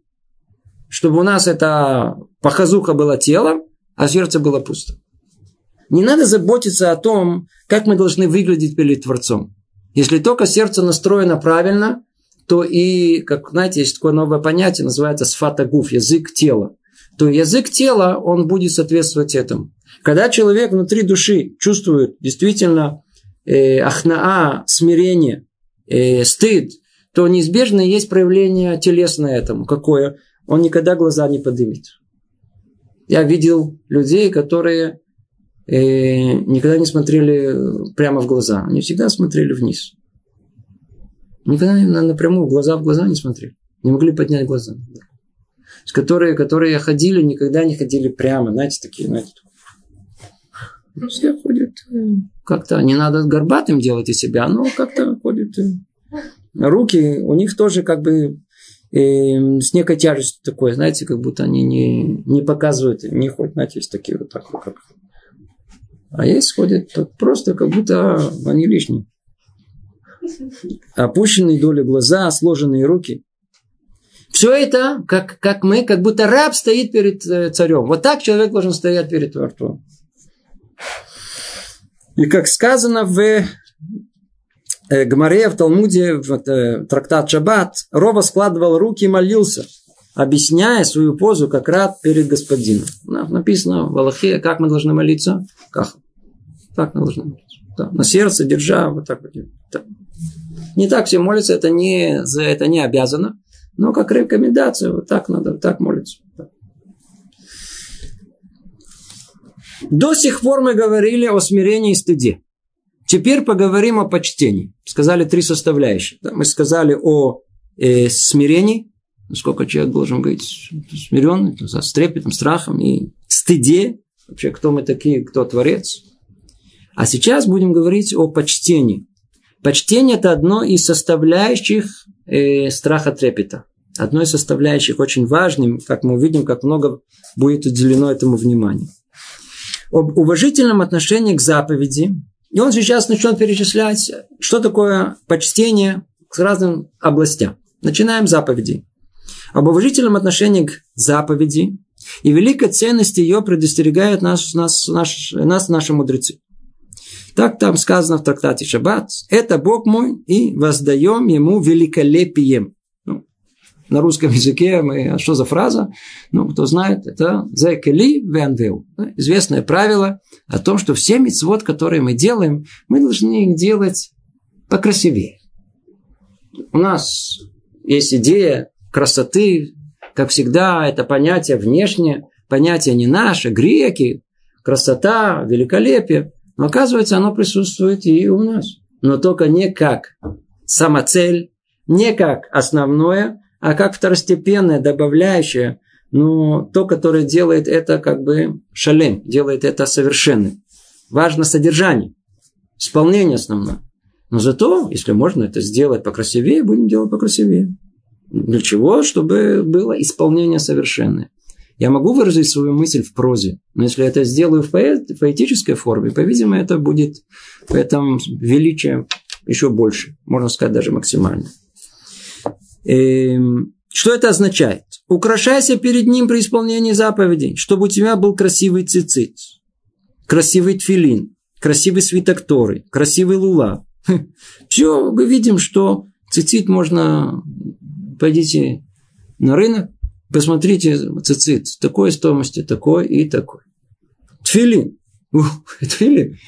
чтобы у нас это похазуха было телом, а сердце было пусто. Не надо заботиться о том, как мы должны выглядеть перед Творцом. Если только сердце настроено правильно, то и, как знаете, есть такое новое понятие, называется сфатагуф, язык тела. То язык тела, он будет соответствовать этому. Когда человек внутри души чувствует действительно э, ахнаа, смирение, э, стыд, то неизбежно есть проявление телесное этому. Какое? Он никогда глаза не поднимет. Я видел людей, которые э, никогда не смотрели прямо в глаза. Они всегда смотрели вниз. Никогда напрямую глаза в глаза не смотрели. Не могли поднять глаза. Которые, которые ходили, никогда не ходили прямо. Знаете, такие, знаете, все ходят э, как-то, не надо горбатым делать из себя, но как-то ходят э, руки, у них тоже как бы э, с некой тяжестью такой, знаете, как будто они не, не показывают, не ходят, знаете, есть такие вот так вот, как. А есть ходят просто как будто они лишние. Опущенные доли глаза, сложенные руки. Все это, как, как мы, как будто раб стоит перед э, царем. Вот так человек должен стоять перед Творцом. И как сказано в Э, Гмаре в Талмуде, в э, трактат Шаббат, Рова складывал руки и молился, объясняя свою позу как рад перед господином. Написано в Аллахе, как мы должны молиться. Как? Так мы должны молиться. Да. На сердце держа, вот так вот. Да. Не так все молятся, это не, за это не обязано. Но как рекомендация, вот так надо, так молиться. До сих пор мы говорили о смирении и стыде. Теперь поговорим о почтении. Сказали три составляющие. Мы сказали о э, смирении, насколько человек должен быть смиренный, с трепетом, страхом и стыде. Вообще, кто мы такие, кто творец. А сейчас будем говорить о почтении. Почтение – это одно из составляющих э, страха трепета. Одно из составляющих очень важным, как мы увидим, как много будет уделено этому внимания. Об уважительном отношении к заповеди и он сейчас начнет перечислять, что такое почтение к разным областям. Начинаем с заповедей. Об уважительном отношении к заповеди и великой ценности ее предостерегают нас, нас, наш, нас наши мудрецы. Так там сказано в трактате Шаббат. Это Бог мой, и воздаем ему великолепием на русском языке, мы, а что за фраза? Ну, кто знает, это «зекели вендеу». Известное правило о том, что все мецвод, которые мы делаем, мы должны их делать покрасивее. У нас есть идея красоты, как всегда, это понятие внешнее, понятие не наше, греки, красота, великолепие. Но оказывается, оно присутствует и у нас. Но только не как самоцель, не как основное, а как второстепенное, добавляющее, но то, которое делает это как бы шалем, делает это совершенным. Важно содержание, исполнение основное. Но зато, если можно это сделать покрасивее, будем делать покрасивее. Для чего? Чтобы было исполнение совершенное. Я могу выразить свою мысль в прозе, но если это сделаю в поэтической форме, по-видимому, это будет в этом величие еще больше, можно сказать, даже максимально. Эм, что это означает? Украшайся перед ним при исполнении заповедей, чтобы у тебя был красивый цицит, красивый тфилин, красивый свиток Торы, красивый лула. Все, мы видим, что цицит можно... Пойдите на рынок, посмотрите цицит. Такой стоимости, такой и такой. Тфилин. <laughs> Тфилин.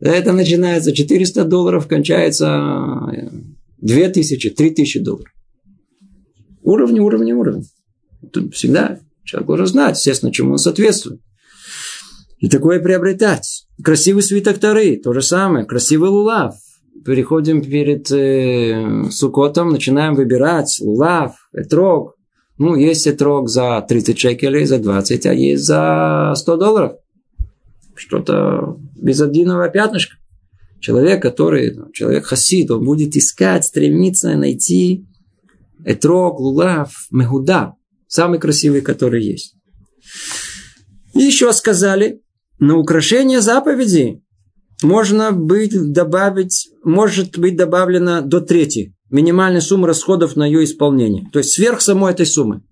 Это начинается 400 долларов, кончается 2000, 3000 долларов. Уровни, уровни, уровни. Тут всегда человек должен знать, естественно, чему он соответствует. И такое приобретать. Красивый свиток Торы, то же самое. Красивый лулав. Переходим перед э, Сукотом, начинаем выбирать лулав, этрог. Ну, есть этрог за 30 шекелей, за 20, а есть за 100 долларов. Что-то без одного пятнышка. Человек, который, человек хасид, он будет искать, стремиться найти этрог, лулав, мегуда. Самый красивый, который есть. И еще сказали, на украшение заповеди можно быть добавить, может быть добавлено до трети минимальной суммы расходов на ее исполнение. То есть сверх самой этой суммы.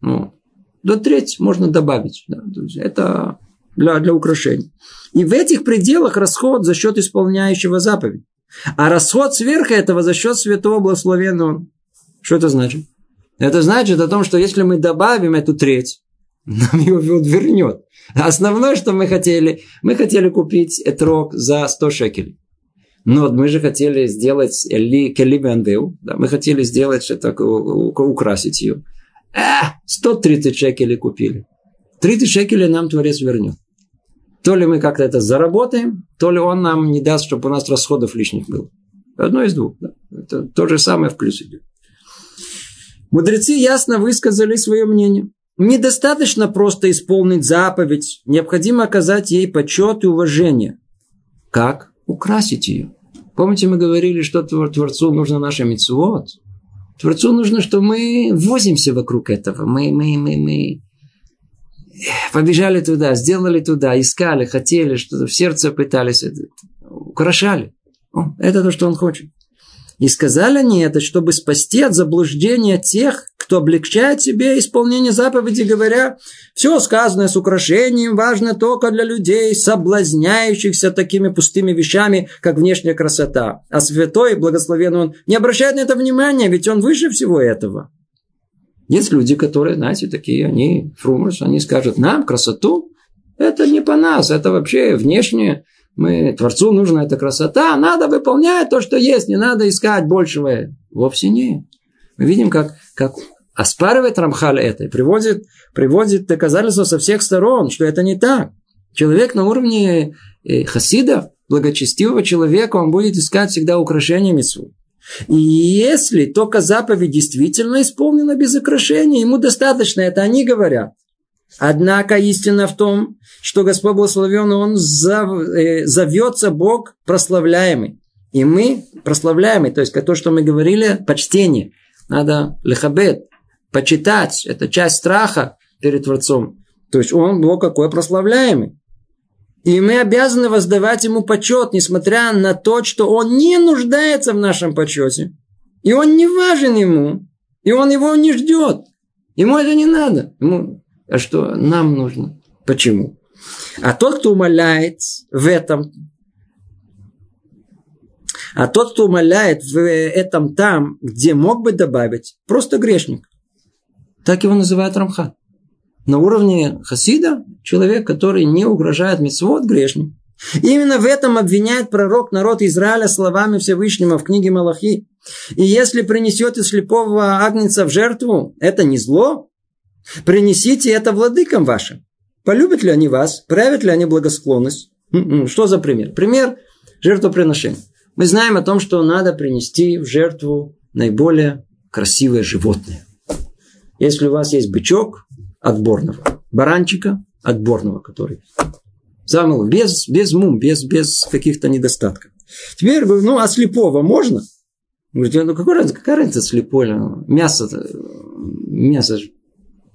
Ну, до трети можно добавить. Да, это для, для украшений. И в этих пределах расход за счет исполняющего заповедь. А расход сверх этого за счет святого благословенного. Что это значит? Это значит о том, что если мы добавим эту треть, <laughs> нам его вернет. Основное, что мы хотели, мы хотели купить этрог за 100 шекелей. Но мы же хотели сделать келибендеу, да, мы хотели сделать что-то, украсить ее. А, 130 шекелей купили. 30 шекелей нам Творец вернет. То ли мы как-то это заработаем, то ли он нам не даст, чтобы у нас расходов лишних было. Одно из двух. Да. Это то же самое в плюс идет. Мудрецы ясно высказали свое мнение. Недостаточно просто исполнить заповедь, необходимо оказать ей почет и уважение. Как? Украсить ее. Помните, мы говорили, что Творцу нужно наше митцвот? Творцу нужно, что мы возимся вокруг этого. Мы, мы, мы, мы побежали туда, сделали туда, искали, хотели, что-то в сердце пытались, украшали. О, это то, что он хочет. И сказали они это, чтобы спасти от заблуждения тех, кто облегчает себе исполнение заповеди, говоря, все сказанное с украшением важно только для людей, соблазняющихся такими пустыми вещами, как внешняя красота. А святой, благословенный он, не обращает на это внимания, ведь он выше всего этого. Есть люди, которые, знаете, такие, они фрумерс, они скажут, нам красоту, это не по нас, это вообще внешнее, мы, Творцу нужна эта красота, надо выполнять то, что есть, не надо искать большего. Вовсе не. Мы видим, как, как оспаривает Рамхаль это и приводит, приводит доказательства со всех сторон, что это не так. Человек на уровне э, хасида, благочестивого человека, он будет искать всегда украшения митцву. И если только заповедь действительно исполнена без украшения, ему достаточно, это они говорят. Однако истина в том, что Господь благословен, Он э, зовется Бог прославляемый. И мы прославляемый, то есть то, что мы говорили, почтение. Надо лехабет, почитать. Это часть страха перед Творцом. То есть Он Бог какой прославляемый. И мы обязаны воздавать Ему почет, несмотря на то, что Он не нуждается в нашем почете. И Он не важен Ему. И Он его не ждет. Ему это не надо. Ему а что нам нужно. Почему? А тот, кто умоляет в этом, а тот, кто умоляет в этом там, где мог бы добавить, просто грешник. Так его называют Рамха. На уровне хасида человек, который не угрожает митцвот, грешник. Именно в этом обвиняет пророк народ Израиля словами Всевышнего в книге Малахи. И если принесете слепого агнца в жертву, это не зло, Принесите это владыкам вашим. Полюбят ли они вас? Проявят ли они благосклонность? М-м, что за пример? Пример жертвоприношения. Мы знаем о том, что надо принести в жертву наиболее красивое животное. Если у вас есть бычок отборного, баранчика отборного, который самый без, без мум, без, без каких-то недостатков. Теперь, ну, а слепого можно? Говорите, ну разница, какая разница слепое? Мясо, мясо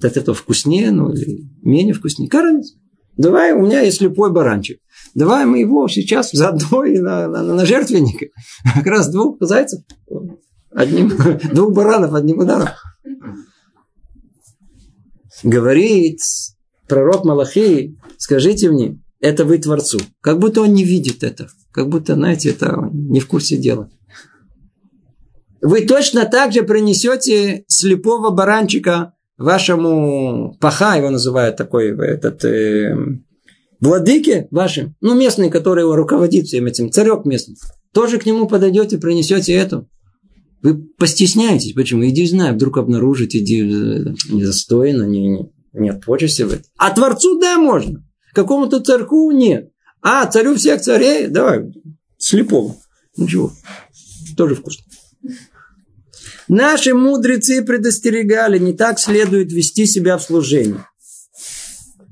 от этого вкуснее, ну, или менее вкуснее. Какая Давай, у меня есть слепой баранчик. Давай мы его сейчас заодно и на, на, на жертвенник. Как раз двух зайцев, одним, двух баранов одним ударом. Говорит пророк Малахи, скажите мне, это вы Творцу. Как будто он не видит это. Как будто, знаете, это не в курсе дела. Вы точно так же принесете слепого баранчика вашему паха, его называют такой, этот, э, владыке вашим, ну, местный, который его руководит всем этим, царек местный, тоже к нему подойдете, принесете эту. Вы постесняетесь. Почему? Иди, знаю, вдруг обнаружите, иди, э, недостойно, не, не, нет почести в этом. А Творцу, да, можно. Какому-то царьку нет. А, царю всех царей, давай, слепого. Ничего, тоже вкусно. Наши мудрецы предостерегали, не так следует вести себя в служении.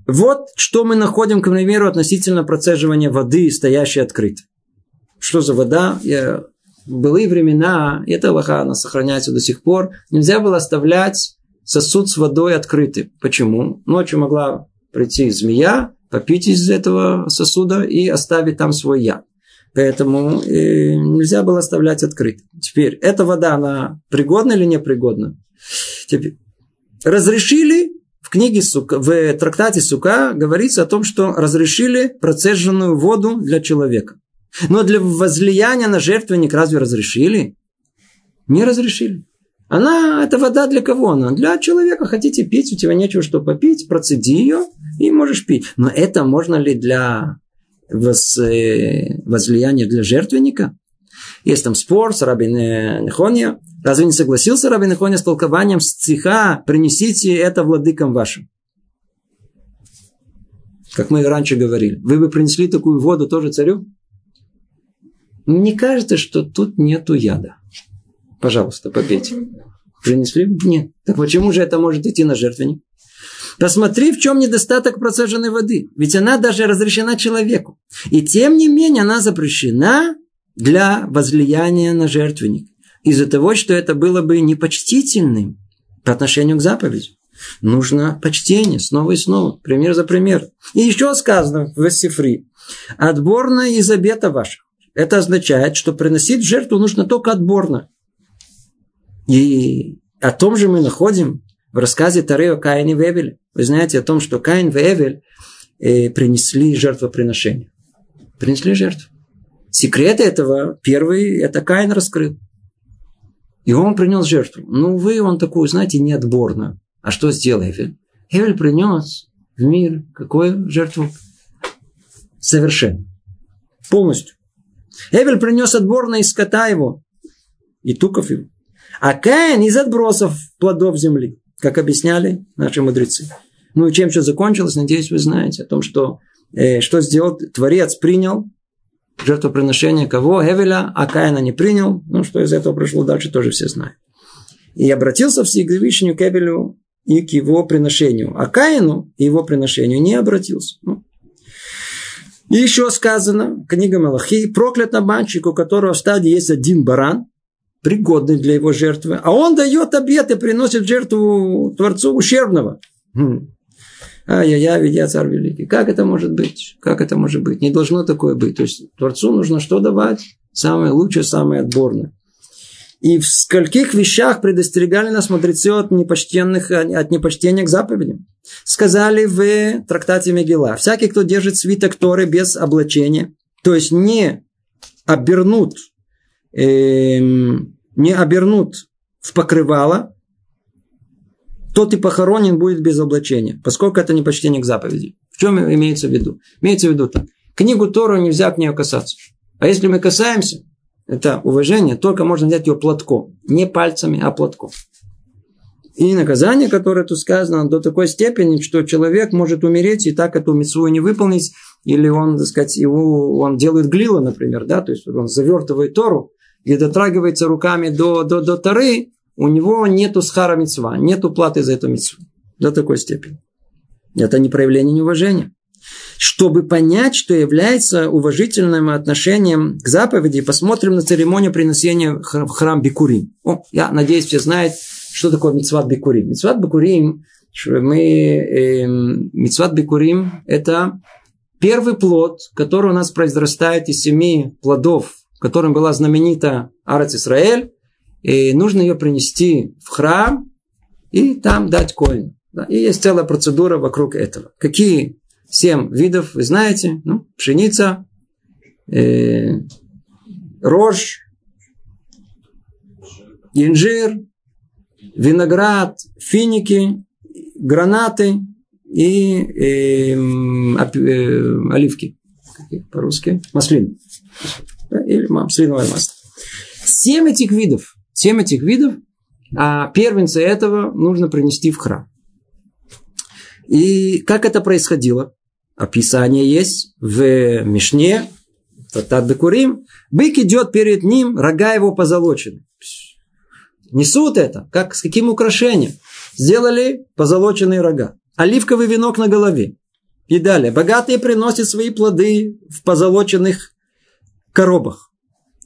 Вот что мы находим, к примеру, относительно процеживания воды, стоящей открытой. Что за вода? Я... Былые времена, эта лоха, она сохраняется до сих пор, нельзя было оставлять сосуд с водой открытый. Почему? Ночью могла прийти змея, попить из этого сосуда и оставить там свой яд. Поэтому э, нельзя было оставлять открытым. Теперь, эта вода, она пригодна или непригодна? Теперь, разрешили в книге Сука, в трактате Сука говорится о том, что разрешили процеженную воду для человека. Но для возлияния на жертвенник разве разрешили? Не разрешили. Она, это вода для кого она? Для человека. Хотите пить, у тебя нечего что попить, процеди ее и можешь пить. Но это можно ли для воз, э, возлияния для жертвенника? Есть там спор с Рабин Нехония. Разве не согласился Рабин Нехония с толкованием стиха «Принесите это владыкам вашим»? Как мы раньше говорили. Вы бы принесли такую воду тоже царю? Мне кажется, что тут нету яда. Пожалуйста, попейте. Принесли? Нет. Так почему же это может идти на жертвенник? Посмотри, в чем недостаток процеженной воды. Ведь она даже разрешена человеку. И тем не менее она запрещена для возлияния на жертвенник. Из-за того, что это было бы непочтительным по отношению к заповеди. Нужно почтение снова и снова, пример за пример. И еще сказано в Сифри, отборно из обета ваших. Это означает, что приносить жертву нужно только отборно. И о том же мы находим в рассказе Тары о Каине и Вевеле. Вы знаете о том, что Каин и Эвель э, принесли жертвоприношение. Принесли жертву. Секрет этого, первый, это Каин раскрыл. И он принес жертву. Ну, вы, он такую, знаете, неотборную. А что сделал Эвель? Эвель принес в мир какую жертву? Совершенно. Полностью. Эвель принес отборно из скота его и туков его. А Каин из отбросов плодов земли, как объясняли наши мудрецы. Ну и чем все закончилось, надеюсь, вы знаете о том, что, э, что сделал Творец, принял жертвоприношение кого? Эвеля, а Каина не принял. Ну, что из этого прошло дальше, тоже все знают. И обратился Всевышний к Эвелю и к его приношению. А Каину и его приношению не обратился. Ну. И еще сказано, книга Малахи, проклят обманщик, у которого в стадии есть один баран, пригодный для его жертвы, а он дает обед и приносит жертву Творцу ущербного. Хм. Ай-яй-яй, ведь я царь великий. Как это может быть? Как это может быть? Не должно такое быть. То есть Творцу нужно что давать? Самое лучшее, самое отборное. И в скольких вещах предостерегали нас мудрецы от, непочтенных, от непочтения к заповедям. Сказали в трактате Мегила. Всякий, кто держит свиток Торы без облачения, то есть не обернут, эм, не обернут в покрывало, тот и похоронен будет без облачения, поскольку это не почтение к заповеди. В чем имеется в виду? Имеется в виду так. Книгу Тору нельзя к ней касаться. А если мы касаемся, это уважение, только можно взять ее платком. Не пальцами, а платком. И наказание, которое тут сказано, до такой степени, что человек может умереть и так эту митцву не выполнить, или он, так сказать, его, он делает глила, например, да, то есть он завертывает Тору и дотрагивается руками до, до, до Торы, у него нету схара мецва, нету платы за эту мецву. До такой степени. Это не проявление неуважения. Чтобы понять, что является уважительным отношением к заповеди, посмотрим на церемонию принесения в храм Бикурим. О, я надеюсь, все знают, что такое мецват Бикурим. Мецват Бикурим, мы э, Мицват Бикурим – это первый плод, который у нас произрастает из семи плодов, которым была знаменита Арат Исраэль, и нужно ее принести в храм и там дать коин. Да, и есть целая процедура вокруг этого. Какие семь видов, вы знаете? Ну, пшеница, э, рожь, инжир, виноград, финики, гранаты и э, э, оливки. По-русски? Маслин. Или маслиновое масло. Семь этих видов, семь этих видов, а первенца этого нужно принести в храм. И как это происходило? Описание есть в Мишне, Татат. Бык идет перед ним, рога его позолочены. Несут это, как с каким украшением? Сделали позолоченные рога. Оливковый венок на голове. И далее. Богатые приносят свои плоды в позолоченных коробах.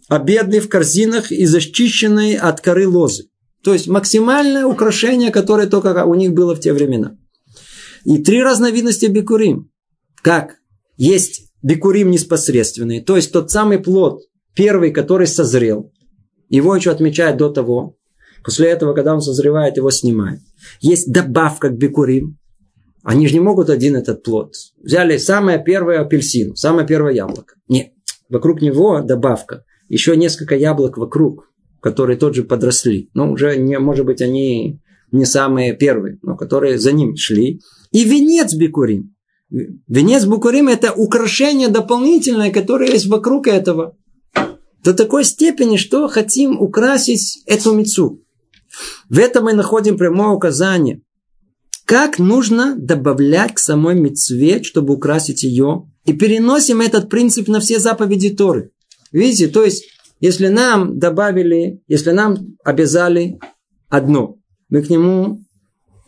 А в корзинах и защищенные от коры лозы. То есть максимальное украшение, которое только у них было в те времена. И три разновидности бикурим. Как? Есть бикурим непосредственный, то есть тот самый плод, первый, который созрел. Его еще отмечают до того. После этого, когда он созревает, его снимают. Есть добавка к бикурим. Они же не могут один этот плод. Взяли самое первое апельсин, самое первое яблоко. Нет. Вокруг него добавка. Еще несколько яблок вокруг, которые тоже подросли. Но уже, не, может быть, они не самые первые, но которые за ним шли. И венец бикурим. Венец бикурим – это украшение дополнительное, которое есть вокруг этого. До такой степени, что хотим украсить эту мецу. В этом мы находим прямое указание, как нужно добавлять к самой мецве, чтобы украсить ее. И переносим этот принцип на все заповеди Торы. Видите, то есть, если нам добавили, если нам обязали одно, мы к нему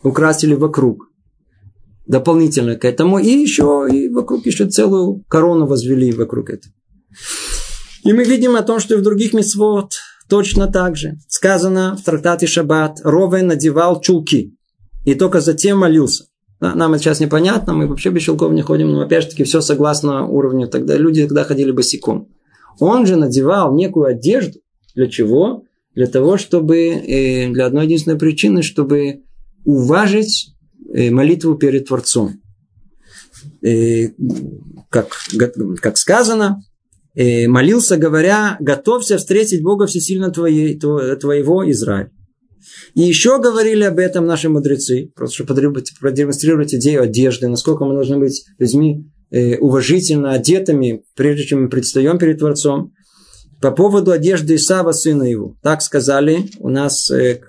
украсили вокруг. Дополнительно к этому. И еще и вокруг еще целую корону возвели вокруг этого. И мы видим о том, что и в других мецвод Точно так же сказано в трактате Шаббат, Ровен надевал чулки и только затем молился. Нам это сейчас непонятно, мы вообще без чулков не ходим, но опять же таки все согласно уровню. Тогда люди тогда ходили босиком. Он же надевал некую одежду. Для чего? Для того, чтобы, э, для одной единственной причины, чтобы уважить э, молитву перед Творцом. Э, как, как сказано, молился, говоря, готовься встретить Бога всесильно твоего Израиля. И еще говорили об этом наши мудрецы, просто чтобы продемонстрировать идею одежды, насколько мы должны быть людьми э, уважительно одетыми, прежде чем мы предстаем перед Творцом. По поводу одежды Исава, сына его. Так сказали у нас э,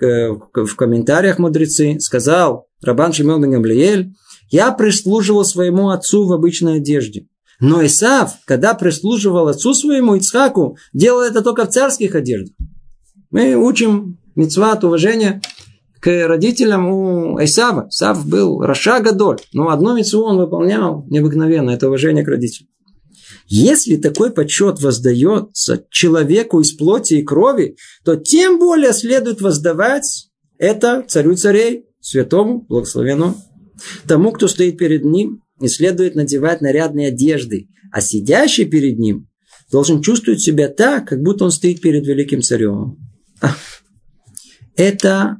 в комментариях мудрецы. Сказал Рабан Шимон Гамлиэль, я прислуживал своему отцу в обычной одежде. Но Исав, когда прислуживал отцу своему Ицхаку, делал это только в царских одеждах. Мы учим мецват уважения к родителям у Исава. Исав был Раша Гадоль, но одну мецву он выполнял необыкновенно, это уважение к родителям. Если такой почет воздается человеку из плоти и крови, то тем более следует воздавать это царю царей, святому, благословенному, тому, кто стоит перед ним, не следует надевать нарядные одежды, а сидящий перед ним должен чувствовать себя так, как будто он стоит перед великим царем. Это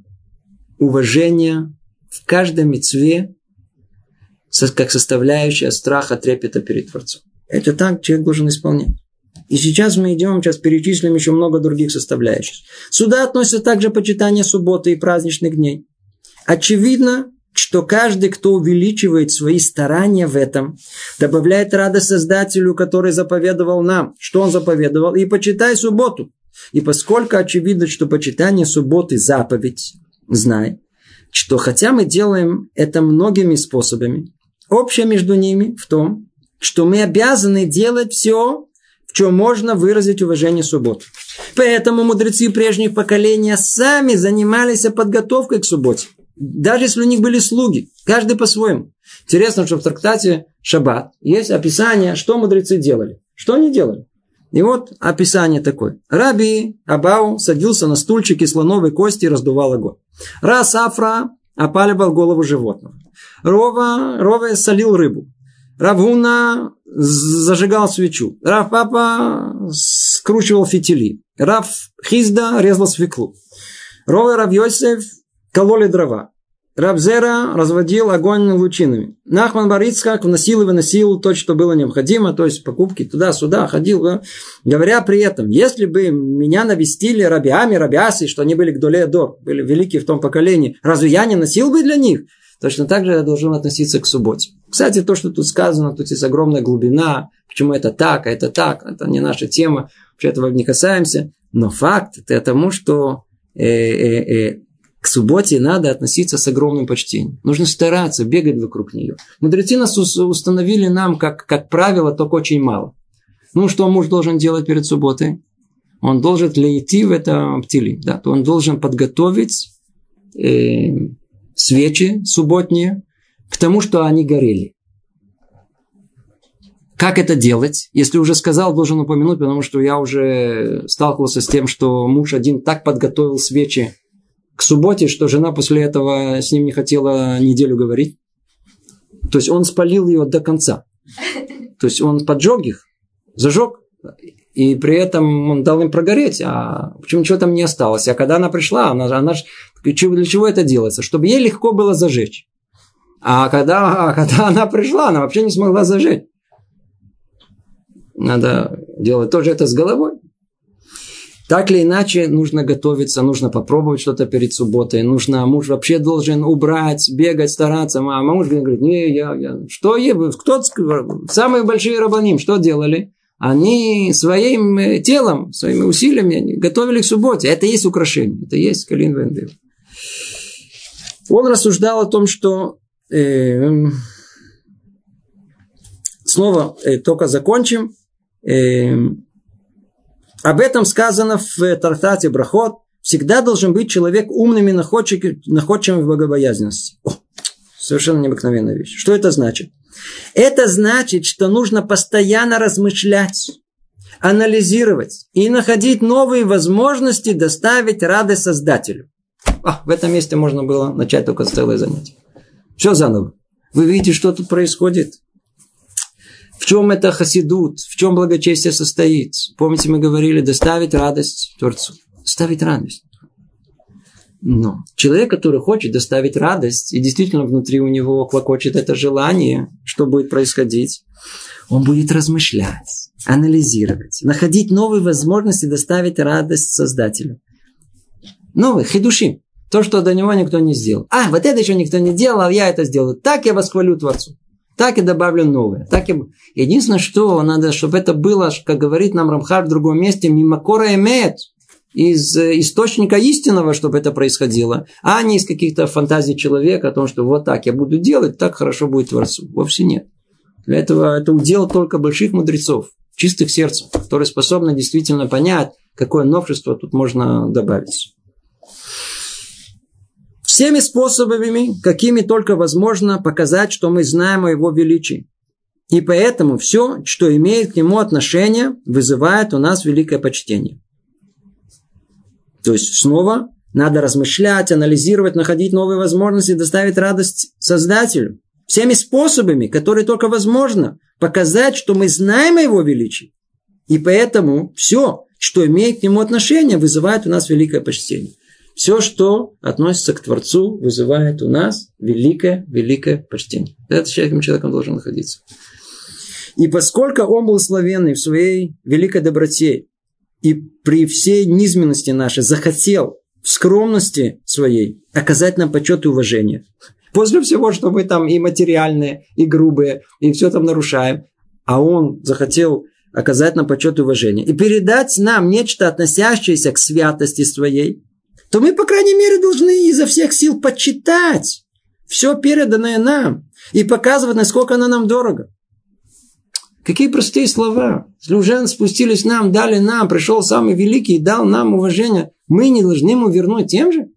уважение в каждом мецве, как составляющая страха, трепета перед Творцом. Это так человек должен исполнять. И сейчас мы идем, сейчас перечислим еще много других составляющих. Сюда относится также почитание субботы и праздничных дней. Очевидно, что каждый, кто увеличивает свои старания в этом, добавляет радость Создателю, который заповедовал нам, что он заповедовал, и почитай субботу. И поскольку очевидно, что почитание субботы заповедь, знай, что хотя мы делаем это многими способами, общее между ними в том, что мы обязаны делать все, в чем можно выразить уважение субботы. Поэтому мудрецы прежних поколений сами занимались подготовкой к субботе. Даже если у них были слуги, каждый по-своему. Интересно, что в трактате Шаббат есть описание, что мудрецы делали. Что они делали? И вот описание такое. Раби Абау садился на стульчик из слоновой кости и раздувал огонь. Раз Афра опаливал голову животного. Рова, Рова солил рыбу. Равгуна зажигал свечу. Рав Папа скручивал фитили. Рав Хизда резал свеклу. Рова и Рав Йосеф кололи дрова. Рабзера разводил огонь лучинами. Нахман Барицхак вносил и выносил то, что было необходимо, то есть покупки туда-сюда, ходил, да? говоря при этом, если бы меня навестили рабиами, рабиасы, что они были к доле до, были великие в том поколении, разве я не носил бы для них? Точно так же я должен относиться к субботе. Кстати, то, что тут сказано, тут есть огромная глубина, почему это так, а это так, это не наша тема, вообще этого не касаемся. Но факт это тому, что э, э, э, к субботе надо относиться с огромным почтением. Нужно стараться бегать вокруг нее. Мудрецы нас установили нам, как, как правило, только очень мало. Ну, что муж должен делать перед субботой? Он должен ли идти в это птили, да, то он должен подготовить э, свечи субботние к тому, что они горели. Как это делать? Если уже сказал, должен упомянуть, потому что я уже сталкивался с тем, что муж один так подготовил свечи к субботе, что жена после этого с ним не хотела неделю говорить. То есть он спалил ее до конца. То есть он поджег их, зажег, и при этом он дал им прогореть, а почему ничего там не осталось. А когда она пришла, она, она для чего это делается? Чтобы ей легко было зажечь. А когда, а когда она пришла, она вообще не смогла зажечь. Надо делать тоже это с головой. Так или иначе, нужно готовиться, нужно попробовать что-то перед субботой. Нужно, муж вообще должен убрать, бегать, стараться. А муж говорит, не, я, я. Что кто, самые большие рабаним, что делали? Они своим э, телом, своими усилиями готовили к субботе. Это есть украшение, это есть Калин Вендел. Он рассуждал о том, что э, снова э, только закончим. Э, об этом сказано в Тартате Брахот. Всегда должен быть человек умным и находчивым в богобоязненности. О, совершенно необыкновенная вещь. Что это значит? Это значит, что нужно постоянно размышлять, анализировать и находить новые возможности доставить радость Создателю. А, в этом месте можно было начать только целое занятие. Все заново. Вы видите, что тут происходит? В чем это хасидут? В чем благочестие состоит? Помните, мы говорили, доставить радость Творцу. Доставить радость. Но человек, который хочет доставить радость, и действительно внутри у него клокочет это желание, что будет происходить, он будет размышлять, анализировать, находить новые возможности доставить радость Создателю. Новые, хидуши. То, что до него никто не сделал. А, вот это еще никто не делал, а я это сделаю. Так я восхвалю Творцу так и добавлю новое. Так и... Единственное, что надо, чтобы это было, как говорит нам Рамхар в другом месте, мимакора имеет из э, источника истинного, чтобы это происходило, а не из каких-то фантазий человека о том, что вот так я буду делать, так хорошо будет Творцу. Вовсе нет. Для этого это удел только больших мудрецов, чистых сердцем, которые способны действительно понять, какое новшество тут можно добавить всеми способами, какими только возможно показать, что мы знаем о его величии. И поэтому все, что имеет к нему отношение, вызывает у нас великое почтение. То есть снова надо размышлять, анализировать, находить новые возможности, доставить радость Создателю. Всеми способами, которые только возможно, показать, что мы знаем о его величии. И поэтому все, что имеет к нему отношение, вызывает у нас великое почтение. Все, что относится к Творцу, вызывает у нас великое-великое почтение. Этот человеком человеком должен находиться. И поскольку он был славенный в своей великой доброте и при всей низменности нашей захотел в скромности своей оказать нам почет и уважение. После всего, что мы там и материальные, и грубые, и все там нарушаем, а он захотел оказать нам почет и уважение и передать нам нечто, относящееся к святости своей, то мы, по крайней мере, должны изо всех сил почитать все переданное нам и показывать, насколько оно нам дорого. Какие простые слова. Уже спустились нам, дали нам, пришел самый великий и дал нам уважение, мы не должны ему вернуть тем же?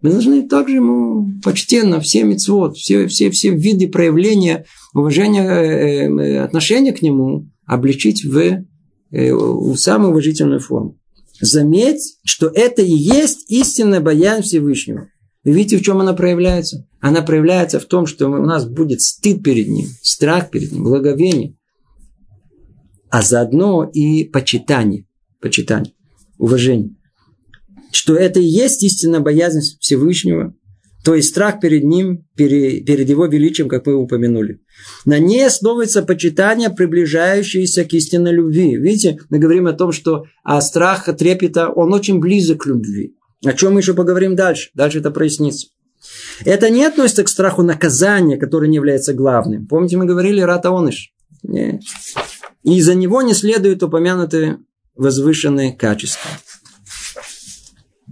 Мы должны также ему почтенно все мецвод, все, все, все виды проявления уважения, э, э, отношения к нему обличить в, э, в самую уважительную форму. Заметь, что это и есть истинная боязнь Всевышнего. Вы видите, в чем она проявляется? Она проявляется в том, что у нас будет стыд перед ним, страх перед ним, благовение, а заодно и почитание, почитание, уважение. Что это и есть истинная боязнь Всевышнего, то есть страх перед ним, перед его величием, как мы упомянули. На ней основывается почитание, приближающееся к истинной любви. Видите, мы говорим о том, что а страх трепета, он очень близок к любви. О чем мы еще поговорим дальше? Дальше это прояснится. Это не относится к страху наказания, который не является главным. Помните, мы говорили Рата Оныш? И из-за него не следует упомянутые возвышенные качества.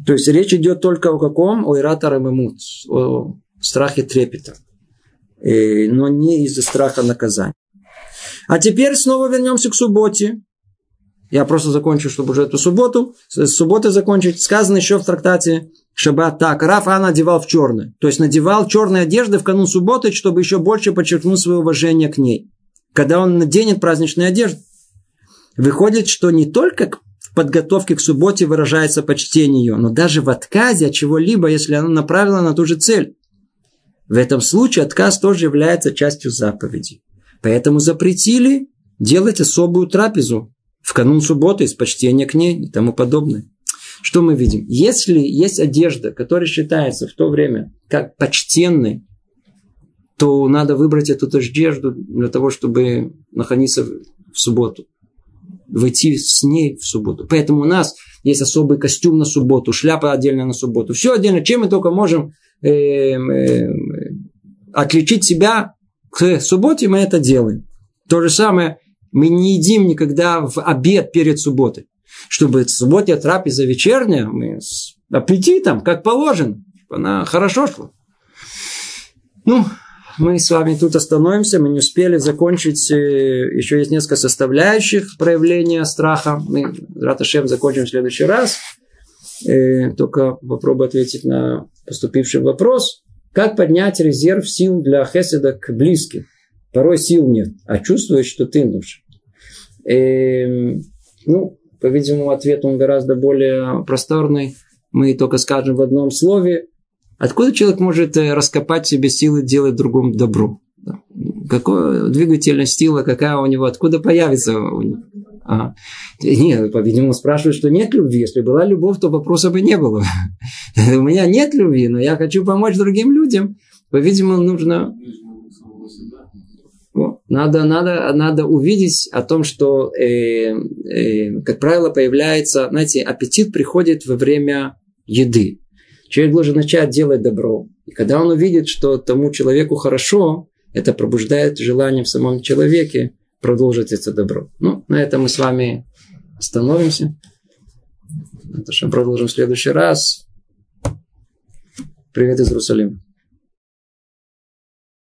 То есть речь идет только о каком? О Ирата Рамемут, о страхе трепета. И, но не из-за страха наказания. А теперь снова вернемся к субботе. Я просто закончу, чтобы уже эту субботу, с субботы закончить. Сказано еще в трактате Шаббат так. Раф Ан надевал в черное. То есть надевал черные одежды в канун субботы, чтобы еще больше подчеркнуть свое уважение к ней. Когда он наденет праздничные одежды. Выходит, что не только в подготовке к субботе выражается почтение ее, но даже в отказе от чего-либо, если оно направлено на ту же цель. В этом случае отказ тоже является частью заповеди. Поэтому запретили делать особую трапезу в канун субботы из почтения к ней и тому подобное. Что мы видим? Если есть одежда, которая считается в то время как почтенной, то надо выбрать эту одежду для того, чтобы находиться в субботу. Войти с ней в субботу. Поэтому у нас есть особый костюм на субботу, шляпа отдельно на субботу. Все отдельно. Чем мы только можем э, э, отличить себя к субботе, мы это делаем. То же самое мы не едим никогда в обед перед субботой. Чтобы суббота трапеза вечерняя, мы с аппетитом, как положено. Она хорошо шла. Ну, мы с вами тут остановимся. Мы не успели закончить. Э, еще есть несколько составляющих проявления страха. Мы, Раташем, закончим в следующий раз. Э, только попробую ответить на поступивший вопрос. Как поднять резерв сил для хеседа к близким? Порой сил нет, а чувствуешь, что ты нужен. Эм, ну, по-видимому, ответ он гораздо более просторный. Мы только скажем в одном слове. Откуда человек может э, раскопать себе силы делать другому добро? Какая двигательная сила, какая у него, откуда появится у него? А, нет, по-видимому, спрашивают, что нет любви. Если была любовь, то вопроса бы не было. <laughs> У меня нет любви, но я хочу помочь другим людям. По-видимому, нужно надо, надо, надо увидеть о том, что, э, э, как правило, появляется, знаете, аппетит приходит во время еды. Человек должен начать делать добро. И когда он увидит, что тому человеку хорошо, это пробуждает желание в самом человеке продолжить это добро. Ну, на этом мы с вами остановимся. Что продолжим в следующий раз. Привет из Иерусалима.